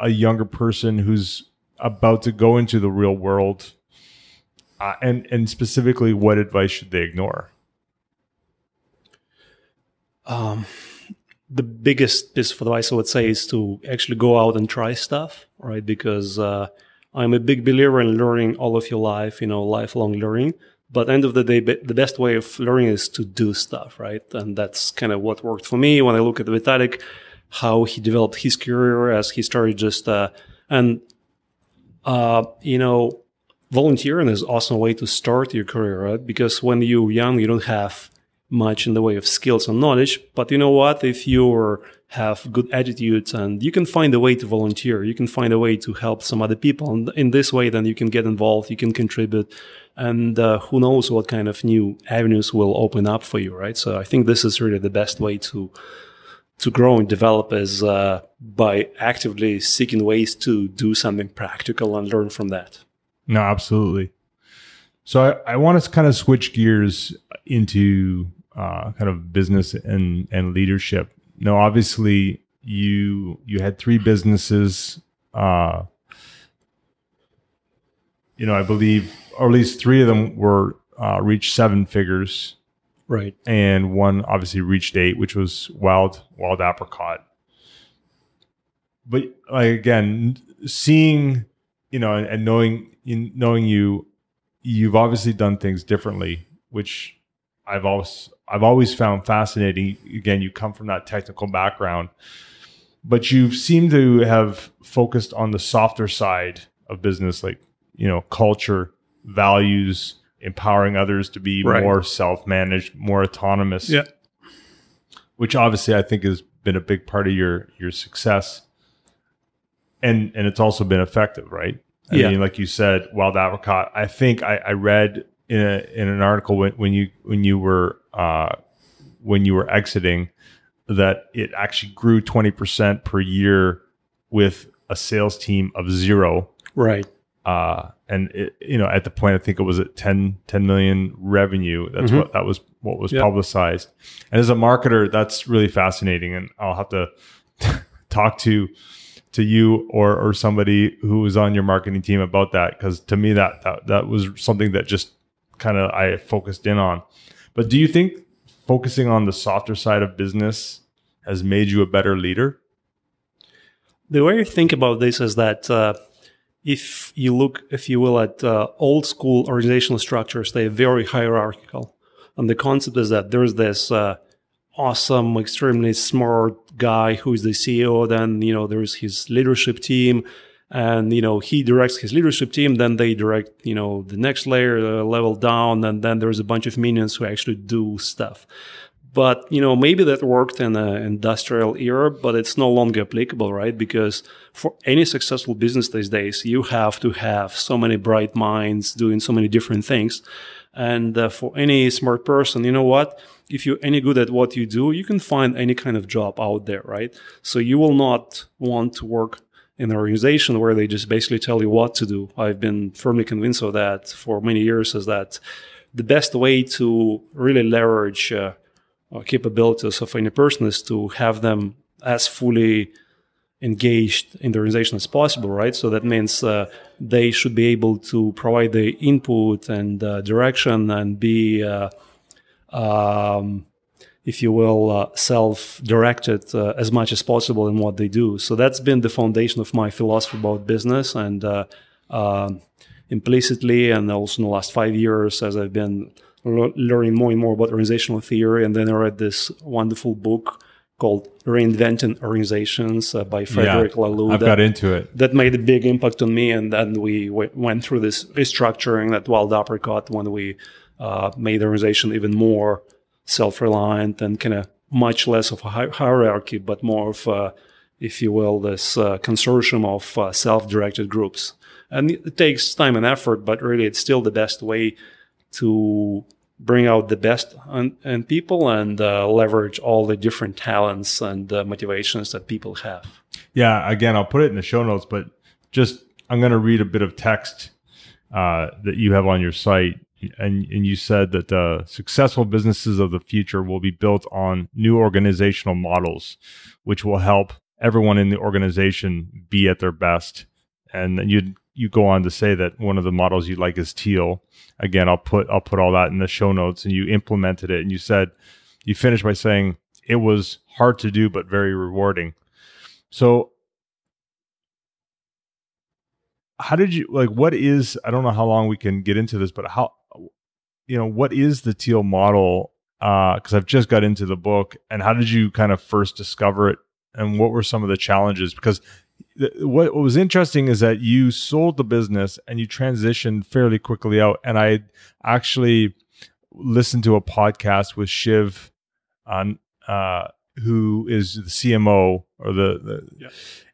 K: a younger person who's about to go into the real world? Uh, and and specifically what advice should they ignore?
A: Um, the biggest piece of advice i would say is to actually go out and try stuff right because uh, i'm a big believer in learning all of your life you know lifelong learning but end of the day, the best way of learning is to do stuff, right? And that's kind of what worked for me when I look at Vitalik, how he developed his career as he started just, uh, and, uh, you know, volunteering is awesome way to start your career, right? Because when you're young, you don't have much in the way of skills and knowledge. But you know what? If you have good attitudes and you can find a way to volunteer, you can find a way to help some other people. And in this way, then you can get involved, you can contribute and uh, who knows what kind of new avenues will open up for you right so i think this is really the best way to to grow and develop is uh, by actively seeking ways to do something practical and learn from that
K: no absolutely so i, I want to kind of switch gears into uh, kind of business and and leadership now obviously you you had three businesses uh you know i believe or at least three of them were uh, reached seven figures,
A: right?
K: And one obviously reached eight, which was wild wild apricot. But like again, seeing you know and, and knowing knowing you, you've obviously done things differently, which I've always I've always found fascinating. Again, you come from that technical background, but you seem to have focused on the softer side of business, like you know culture values empowering others to be right. more self-managed, more autonomous.
A: Yeah.
K: Which obviously I think has been a big part of your your success. And and it's also been effective, right? I yeah. mean, like you said, wild apricot. I think I, I read in a, in an article when, when you when you were uh, when you were exiting that it actually grew twenty percent per year with a sales team of zero.
A: Right.
K: Uh, and it, you know, at the point, I think it was at 10, 10 million revenue. That's mm-hmm. what that was what was yep. publicized. And as a marketer, that's really fascinating. And I'll have to talk to to you or or somebody who was on your marketing team about that because to me that, that that was something that just kind of I focused in on. But do you think focusing on the softer side of business has made you a better leader?
A: The way I think about this is that uh, if you look, if you will, at uh, old school organizational structures, they're very hierarchical. And the concept is that there's this uh, awesome, extremely smart guy who's the CEO. Then, you know, there's his leadership team and, you know, he directs his leadership team. Then they direct, you know, the next layer, uh, level down. And then there's a bunch of minions who actually do stuff. But, you know, maybe that worked in an industrial era, but it's no longer applicable, right? Because for any successful business these days, you have to have so many bright minds doing so many different things. And uh, for any smart person, you know what? If you're any good at what you do, you can find any kind of job out there, right? So you will not want to work in an organization where they just basically tell you what to do. I've been firmly convinced of that for many years is that the best way to really leverage uh, uh, capabilities of any person is to have them as fully engaged in the organization as possible, right? So that means uh, they should be able to provide the input and uh, direction and be, uh, um, if you will, uh, self-directed uh, as much as possible in what they do. So that's been the foundation of my philosophy about business and um, implicitly, and also in the last five years, as I've been learning more and more about organizational theory, and then I read this wonderful book called Reinventing Organizations uh, by Frederick yeah, Laloux.
K: I've that, got into it.
A: That made a big impact on me. And then we w- went through this restructuring that wild apricot when we uh, made the organization even more self-reliant and kind of much less of a hi- hierarchy, but more of, a, if you will, this uh, consortium of uh, self-directed groups. And it takes time and effort, but really it's still the best way to bring out the best in, people and uh, leverage all the different talents and uh, motivations that people have.
K: Yeah, again, I'll put it in the show notes, but just I'm going to read a bit of text uh, that you have on your site. And, and you said that uh, successful businesses of the future will be built on new organizational models, which will help everyone in the organization be at their best. And you you go on to say that one of the models you like is teal again i'll put i'll put all that in the show notes and you implemented it and you said you finished by saying it was hard to do but very rewarding so how did you like what is i don't know how long we can get into this but how you know what is the teal model because uh, i've just got into the book and how did you kind of first discover it and what were some of the challenges because what was interesting is that you sold the business and you transitioned fairly quickly out. And I actually listened to a podcast with Shiv on uh, who is the CMO or the, the yeah.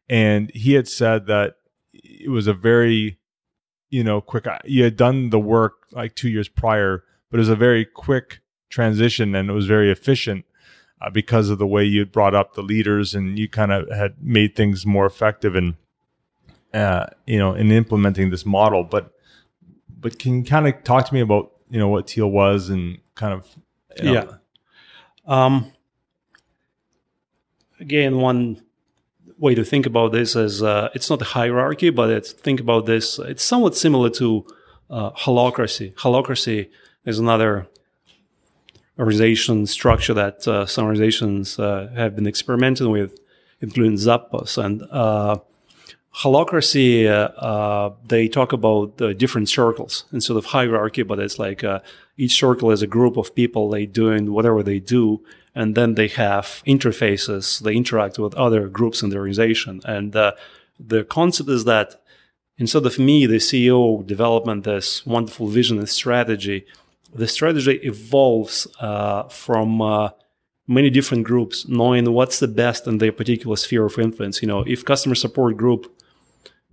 K: and he had said that it was a very you know quick you had done the work like two years prior but it was a very quick transition and it was very efficient uh, because of the way you brought up the leaders and you kind of had made things more effective and uh, you know in implementing this model. But but can you kind of talk to me about you know what teal was and kind of
A: you know, yeah. Um again one way to think about this is uh, it's not a hierarchy but it's think about this it's somewhat similar to uh, holacracy holacracy is another organization structure that uh, some organizations uh, have been experimenting with, including Zappos. And uh, holacracy, uh, they talk about different circles instead of hierarchy, but it's like each circle is a group of people, they doing whatever they do. And then they have interfaces, they interact with other groups in the organization. And the concept is that instead of me, the CEO, developing this wonderful vision and strategy, the strategy evolves uh, from uh, many different groups, knowing what's the best in their particular sphere of influence. You know, if customer support group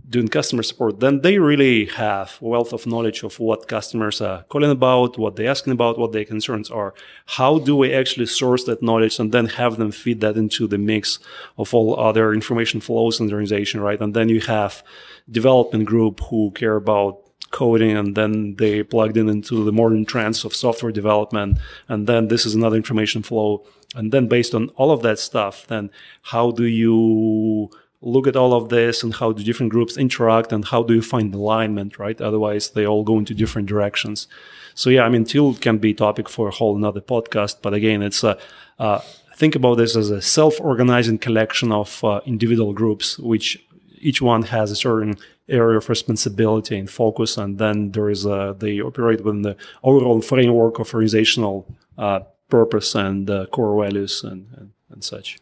A: doing customer support, then they really have wealth of knowledge of what customers are calling about, what they're asking about, what their concerns are. How do we actually source that knowledge and then have them feed that into the mix of all other information flows in the organization, right? And then you have development group who care about coding and then they plugged in into the modern trends of software development and then this is another information flow and then based on all of that stuff then how do you look at all of this and how do different groups interact and how do you find alignment, right? Otherwise, they all go into different directions. So yeah, I mean, Teal can be topic for a whole another podcast, but again, it's a uh, think about this as a self-organizing collection of uh, individual groups, which each one has a certain area of responsibility and focus, and then there is a, they operate within the overall framework of organizational uh, purpose and uh, core values and, and, and such.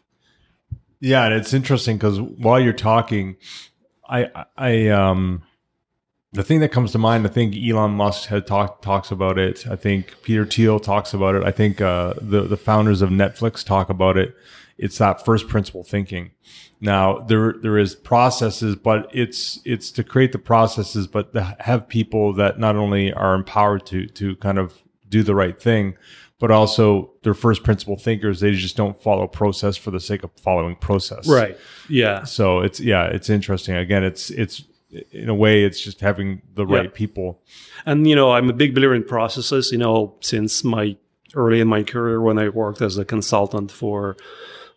K: Yeah, and it's interesting because while you're talking, I I um the thing that comes to mind, I think Elon Musk had talked talks about it. I think Peter Thiel talks about it. I think uh, the the founders of Netflix talk about it. It's that first principle thinking. Now there there is processes, but it's it's to create the processes, but have people that not only are empowered to to kind of do the right thing, but also they're first principle thinkers. They just don't follow process for the sake of following process.
A: Right. Yeah.
K: So it's yeah, it's interesting. Again, it's it's in a way it's just having the right people.
A: And you know, I'm a big believer in processes. You know, since my early in my career when I worked as a consultant for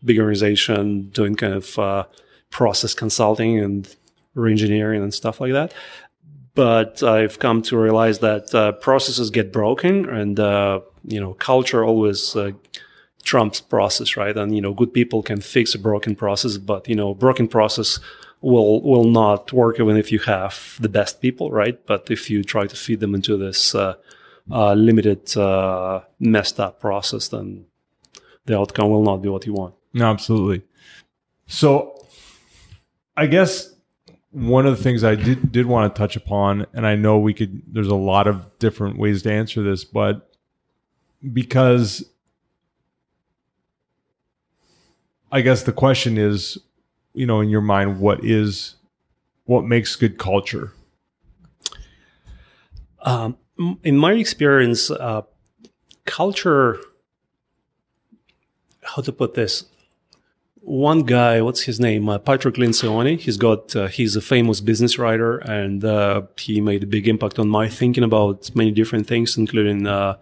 A: big organization, doing kind of uh, process consulting and reengineering and stuff like that. But I've come to realize that uh, processes get broken, and uh, you know, culture always uh, trumps process, right? And you know, good people can fix a broken process, but you know, broken process will will not work even if you have the best people, right? But if you try to feed them into this uh, uh, limited, uh, messed up process, then the outcome will not be what you want.
K: No, absolutely. So I guess one of the things I did did want to touch upon, and I know we could there's a lot of different ways to answer this, but because I guess the question is, you know, in your mind, what is what makes good culture?
A: Um, in my experience, uh, culture, how to put this? One guy, what's his name? Uh, Patrick Lencioni. He's got, uh, he's a famous business writer and uh, he made a big impact on my thinking about many different things, including uh,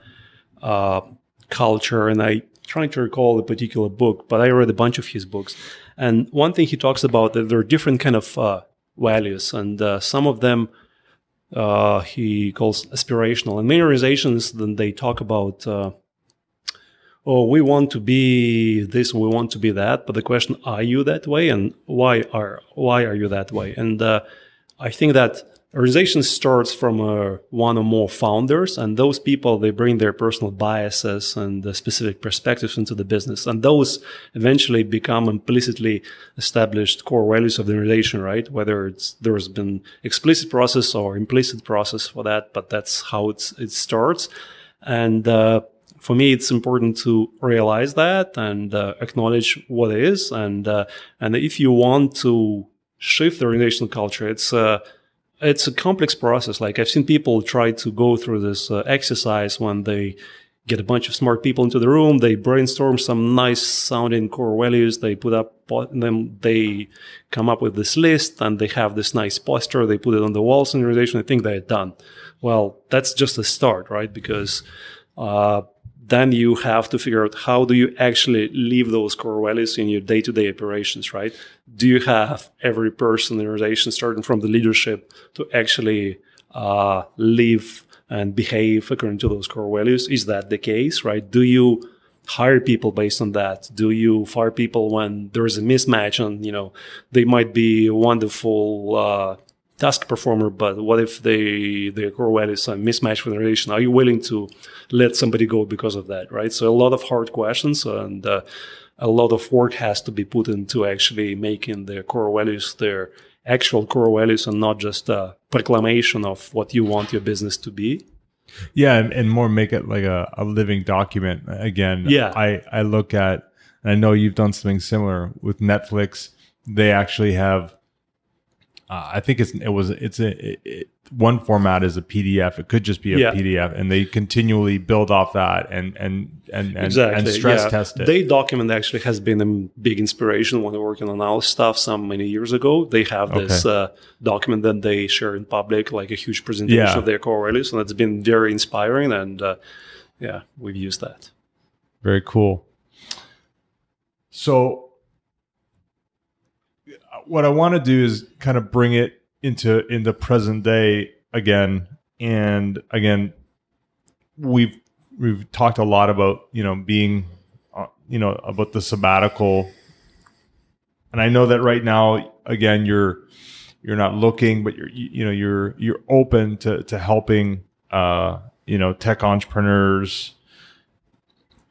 A: uh, culture. And I'm trying to recall a particular book, but I read a bunch of his books. And one thing he talks about that there are different kind of uh, values, and some of them he calls aspirational. And many organizations then they talk about, oh, we want to be this, we want to be that. But the question, are you that way, and why are why are you that way? And uh, I think that organization starts from uh, one or more founders, and those people they bring their personal biases and uh, specific perspectives into the business, and those eventually become implicitly established core values of the organization, right? Whether it's there's been explicit process or implicit process for that, but that's how it's it starts, and. For me, it's important to realize that and uh, acknowledge what it is, and uh, and if you want to shift the organizational culture, it's uh, it's a complex process. Like I've seen people try to go through this uh, exercise when they get a bunch of smart people into the room, they brainstorm some nice sounding core values, they put up them, they come up with this list, and they have this nice poster, they put it on the walls in the organization. I think they're done. Well, that's just a start, right? Because uh, then you have to figure out how do you actually live those core values in your day-to-day operations, right? Do you have every person in the organization, starting from the leadership, to actually uh, live and behave according to those core values? Is that the case, right? Do you hire people based on that? Do you fire people when there is a mismatch and you know they might be wonderful uh, task performer, but what if they their core values are mismatched with the relation? Are you willing to let somebody go because of that, right? So a lot of hard questions and uh, a lot of work has to be put into actually making their core values their actual core values and not just a proclamation of what you want your business to be.
K: Yeah, and, and more make it like a, a living document. Again,
A: Yeah.
K: I, I look at, and I know you've done something similar with Netflix. They actually have, uh, I think it's it was it's a it, it- one format is a PDF. It could just be a
A: Yeah.
K: PDF, and they continually build off that and and and and,
A: exactly.
K: and stress
A: yeah.
K: test it.
A: They document actually has been a big inspiration when they're working on our stuff some many years ago. They have this uh, document that they share in public, like a huge presentation
K: Yeah.
A: of their core values, and it's been very inspiring. And uh, yeah, we've used that.
K: Very cool. So, what I want to do is kind of bring it into into present day again, and again, we've we've talked a lot about you know being, uh, you know, about the sabbatical, and I know that right now, again, you're you're not looking, but you're you, you know you're you're open to to helping uh, you know tech entrepreneurs.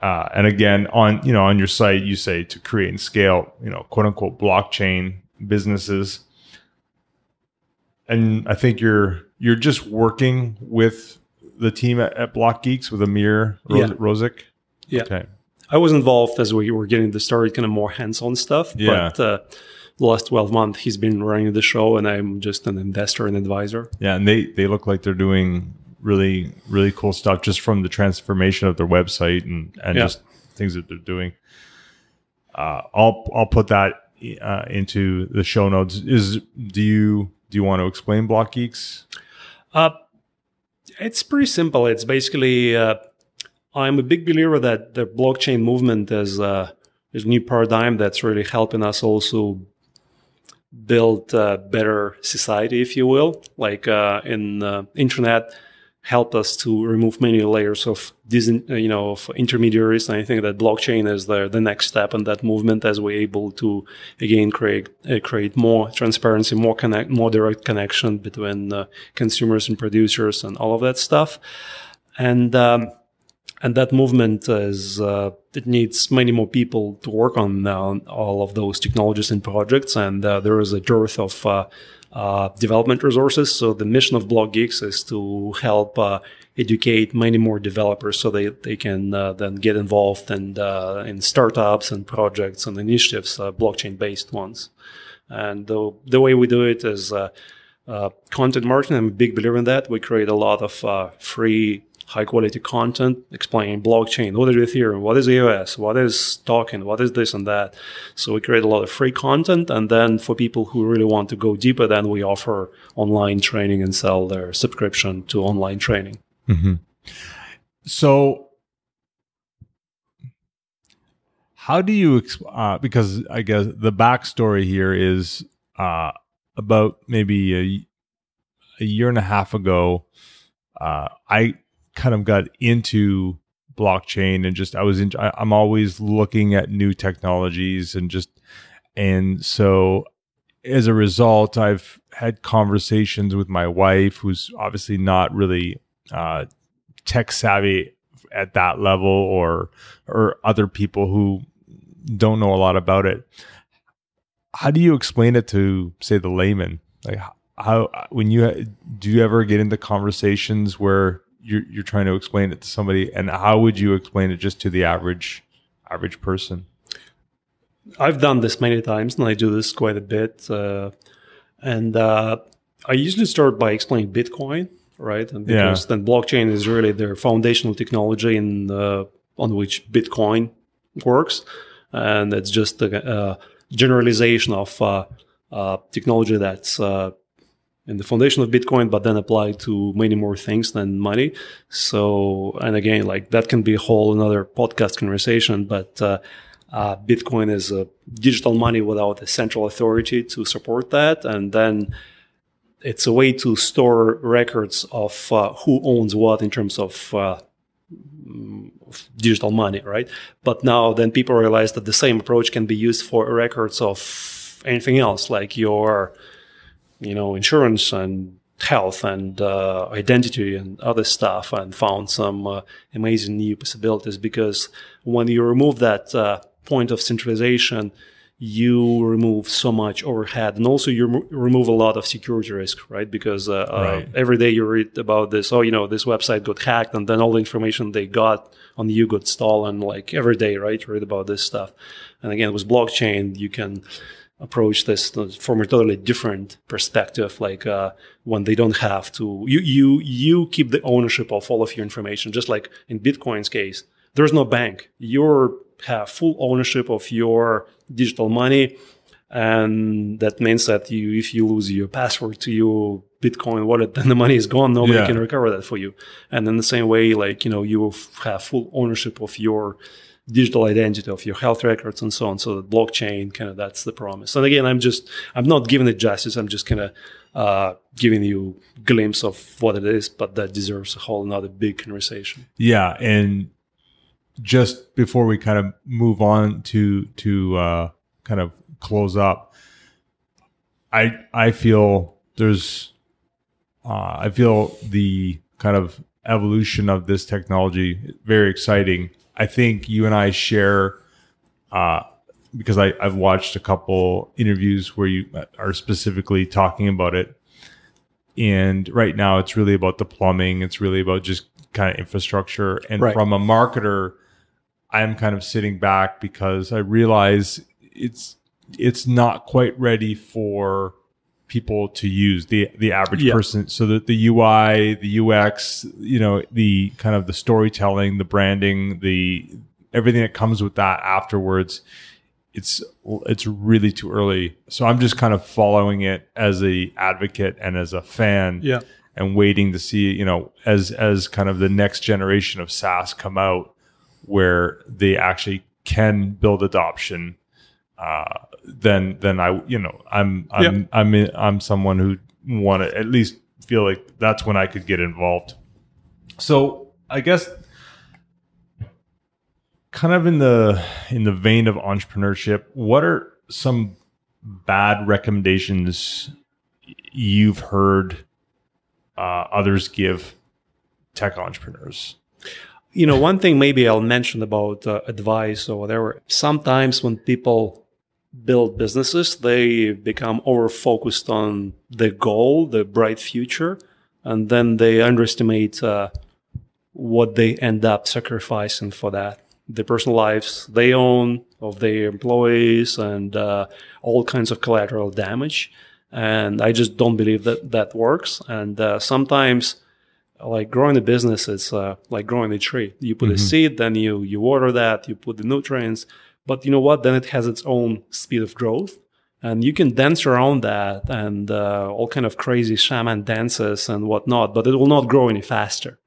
K: Uh, and again, on you know on your site, you say to create and scale, you know, quote unquote blockchain businesses. And I think you're you're just working with the team at, at BlockGeeks with Amir Ro-
A: Yeah. Yeah.
K: Okay.
A: I was involved as we were getting the started, kind of more hands-on stuff.
K: Yeah.
A: But uh, the last 12 months, he's been running the show, and I'm just an investor and advisor.
K: Yeah, and they they look like they're doing really really cool stuff just from the transformation of their website and and
A: Yeah.
K: just things that they're doing. Uh, I'll I'll put that uh, into the show notes. Is do you do you want to explain BlockGeeks?
A: Uh, it's pretty simple. It's basically uh, I'm a big believer that the blockchain movement is uh, is a new paradigm that's really helping us also build a better society, if you will. Like uh, in uh, internet, helped us to remove many layers of dis- you know of intermediaries. And I think that blockchain is the the next step in that movement as we're able to again create uh, create more transparency, more connect, more direct connection between uh, consumers and producers, and all of that stuff. And um, and that movement is uh, it needs many more people to work on uh, all of those technologies and projects, and uh, there is a dearth of uh, development resources. So the mission of BlockGeeks is to help uh, educate many more developers so they they can uh, then get involved in uh, in startups and projects and initiatives, uh, blockchain based ones. And the the way we do it is. Content marketing. I'm a big believer in that. We create a lot of free, high quality content explaining blockchain, what is Ethereum, what is EOS, what is token, what is this and that. So we create a lot of free content, and then for people who really want to go deeper, then we offer online training and sell their subscription to online training.
K: So, how do you? Uh, because I guess the backstory here is uh, about maybe a, a year and a half ago. Uh, I kind of got into blockchain and just I was in. I, I'm always looking at new technologies and just and so as a result, I've had conversations with my wife, who's obviously not really uh, tech savvy at that level, or or other people who don't know a lot about it. How do you explain it to, say, the layman? Like how when you do you ever get into conversations where you're you're trying to explain it to somebody, and how would you explain it just to the average average person?
A: I've done this many times, and I do this quite a bit. Uh, and uh, I usually start by explaining Bitcoin, right? And
K: Yeah.
A: because then blockchain is really their foundational technology in uh, on which Bitcoin works, and it's just a, a generalization of uh, uh, technology that's in the foundation of Bitcoin, but then applied to many more things than money. So, and again, like that can be a whole another podcast conversation, but uh, uh, Bitcoin is a digital money without a central authority to support that, and then it's a way to store records of uh, who owns what in terms of, uh, of digital money, right? But now then people realize that the same approach can be used for records of anything else, like your, you know, insurance and health and uh, identity and other stuff, and found some uh, amazing new possibilities because when you remove that uh, point of centralization, you remove so much overhead and also you remo- remove a lot of security risk right? Because uh,
K: Right.
A: uh, every day you read about this oh you know this website got hacked and then all the information they got on you got stolen like every day right? You read about this stuff. And again with blockchain you can approach this from a totally different perspective like uh, when they don't have to you you you keep the ownership of all of your information just like in bitcoin's case. There's no bank. You have full ownership of your digital money and that means that you if you lose your password to your bitcoin wallet then the money is gone. Nobody
K: Yeah.
A: can recover that for you. And in the same way like you know you have full ownership of your digital identity of your health records and so on. So the blockchain kind of that's the promise. And again i'm just i'm not giving it justice. I'm just kind of uh, giving you glimpse of what it is but that deserves a whole another big conversation.
K: Yeah, and just before we kind of move on to to uh, kind of close up, I I feel there's uh, I feel the kind of evolution of this technology very exciting. I think you and I share uh, because I, I've watched a couple interviews where you are specifically talking about it. And right now, it's really about the plumbing. It's really about just kind of infrastructure. And
A: Right.
K: from a marketer, I'm kind of sitting back because I realize it's it's not quite ready for people to use the the average
A: Yeah.
K: person. So that the UI, the UX, you know, the kind of the storytelling, the branding, the everything that comes with that afterwards it's it's really too early. So I'm just kind of following it as a advocate and as a fan,
A: Yeah.
K: and waiting to see you know as as kind of the next generation of SaaS come out where they actually can build adoption. Uh, then then I you know I'm I'm I'm I'm someone who want to at least feel like that's when I could get involved. So I guess kind of in the in the vein of entrepreneurship what are some bad recommendations you've heard uh, others give tech entrepreneurs
A: you know one thing maybe i'll mention about uh, advice or whatever sometimes when people build businesses they become over focused on the goal the bright future and then they underestimate uh, what they end up sacrificing for that. The personal lives they own of their employees and uh, all kinds of collateral damage. And i just don't believe that that works. And uh, sometimes like growing a business is uh, like growing a tree. You put a seed then you you water that you put the nutrients but you know what? Then it has its own speed of growth. And you can dance around that and uh, all kind of crazy shaman dances and whatnot but it will not grow any faster.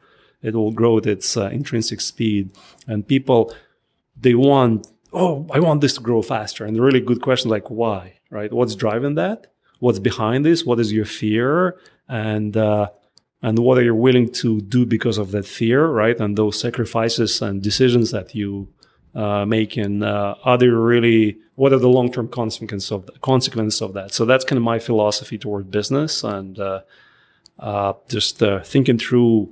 A: It will grow at its uh, intrinsic speed. And people they want oh i want this to grow faster. And really good question like why right? What's driving that? What's behind this? What is your fear? And uh, and what are you willing to do because of that fear right? And those sacrifices and decisions that you uh, uh, are they really what are the long-term consequences of that consequences of that so that's kind of my philosophy toward business and uh, uh, just uh, thinking through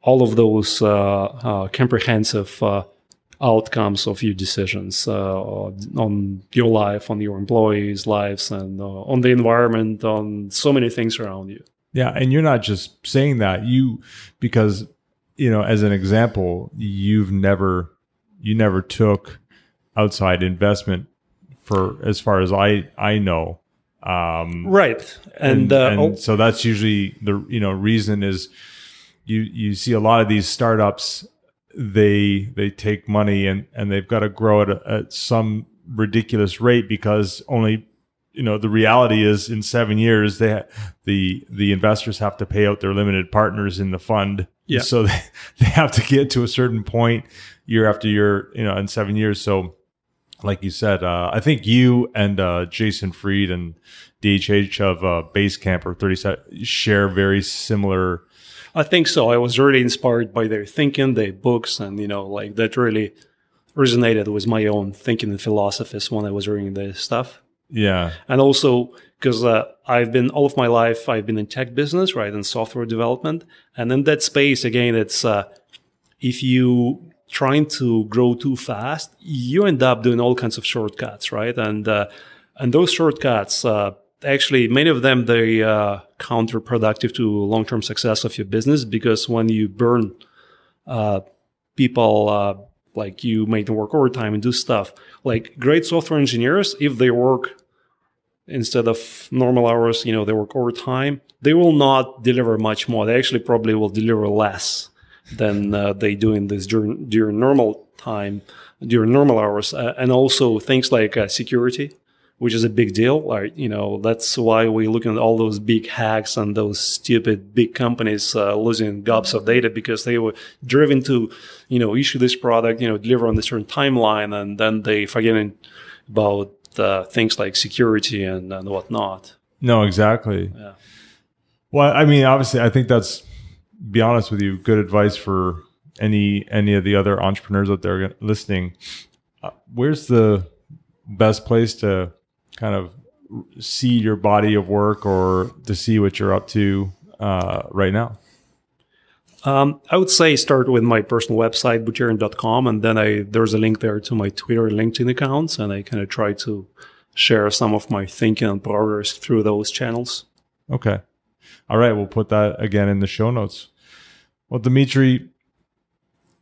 A: all of those uh, comprehensive uh, outcomes of your decisions on your life, on your employees' lives, and on the environment, on so many things around you.
K: yeah and you're not just saying that you because you know as an example you've never you never took outside investment for as far as i i know. Um
A: Right, and,
K: and,
A: uh,
K: and
A: oh,
K: so that's usually the you know reason is you you see a lot of these startups they they take money and and they've got to grow at, a, at some ridiculous rate because only you know the reality is in seven years they ha- the the investors have to pay out their limited partners in the fund.
A: Yeah.
K: so they, they have to get to a certain point year after year you know in seven years so like you said, uh, I think you and uh, Jason Fried and DHH of uh, Basecamp or 37 share very similar.
A: I think so. I was really inspired by their thinking, their books, and you know, like that really resonated with my own thinking and philosophies when I was reading their stuff.
K: Yeah.
A: and also because uh, I've been all of my life I've been in tech business, right, in software development, and in that space again, it's uh, if you trying to grow too fast, you end up doing all kinds of shortcuts, right, and uh, and those shortcuts. Uh, Actually, many of them they uh, counterproductive to long-term success of your business because when you burn uh, people uh, like you make them work overtime and do stuff like great software engineers if they work instead of normal hours you know they work overtime they will not deliver much more they actually probably will deliver less than uh, they do in this during, during normal time during normal hours uh, and also things like uh, security which is a big deal. Like, you know, that's why we're looking at all those big hacks and those stupid big companies uh, losing gobs of data because they were driven to, you know, issue this product, you know, deliver on a certain timeline, and then they forgetting about uh, things like security and, and whatnot.
K: No, exactly.
A: Yeah.
K: Well, I mean, obviously, I think that's be honest with you, good advice for any any of the other entrepreneurs out there listening. Uh, where's the best place to kind of see your body of work or to see what you're up to uh, right now?
A: Um, I would say start with my personal website, buterin.com, and then I there's a link there to my Twitter and LinkedIn accounts, and I kind of try to share some of my thinking and progress through those channels.
K: Okay. All right, we'll put that again in the show notes. Well, Dimitri,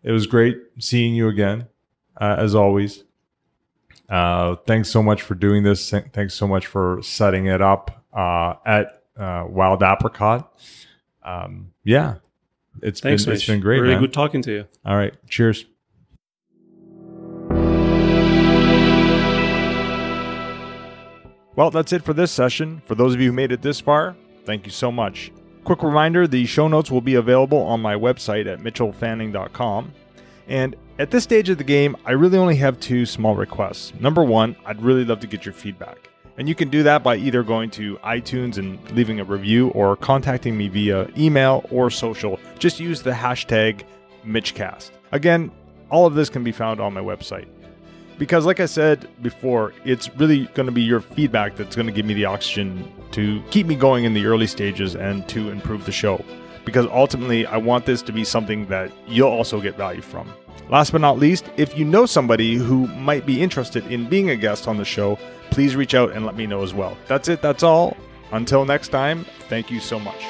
K: it was great seeing you again, uh, as always. Uh, thanks so much for doing this. Thanks so much for setting it up uh, at uh, Wild Apricot. Um, yeah, it's
A: thanks,
K: been it's been great.
A: Really
K: man.
A: good talking to you.
K: All right, cheers. Well, that's it for this session. For those of you who made it this far, thank you so much. Quick reminder the show notes will be available on my website at mitchellfanning.com. And at this stage of the game, I really only have two small requests. Number one, I'd really love to get your feedback. And you can do that by either going to iTunes and leaving a review or contacting me via email or social. Just use the hashtag MitchCast. Again, all of this can be found on my website. Because, like I said before, it's really going to be your feedback that's going to give me the oxygen to keep me going in the early stages and to improve the show. Because ultimately, I want this to be something that you'll also get value from. Last but not least, if you know somebody who might be interested in being a guest on the show, please reach out and let me know as well. That's it, that's all. Until next time, thank you so much.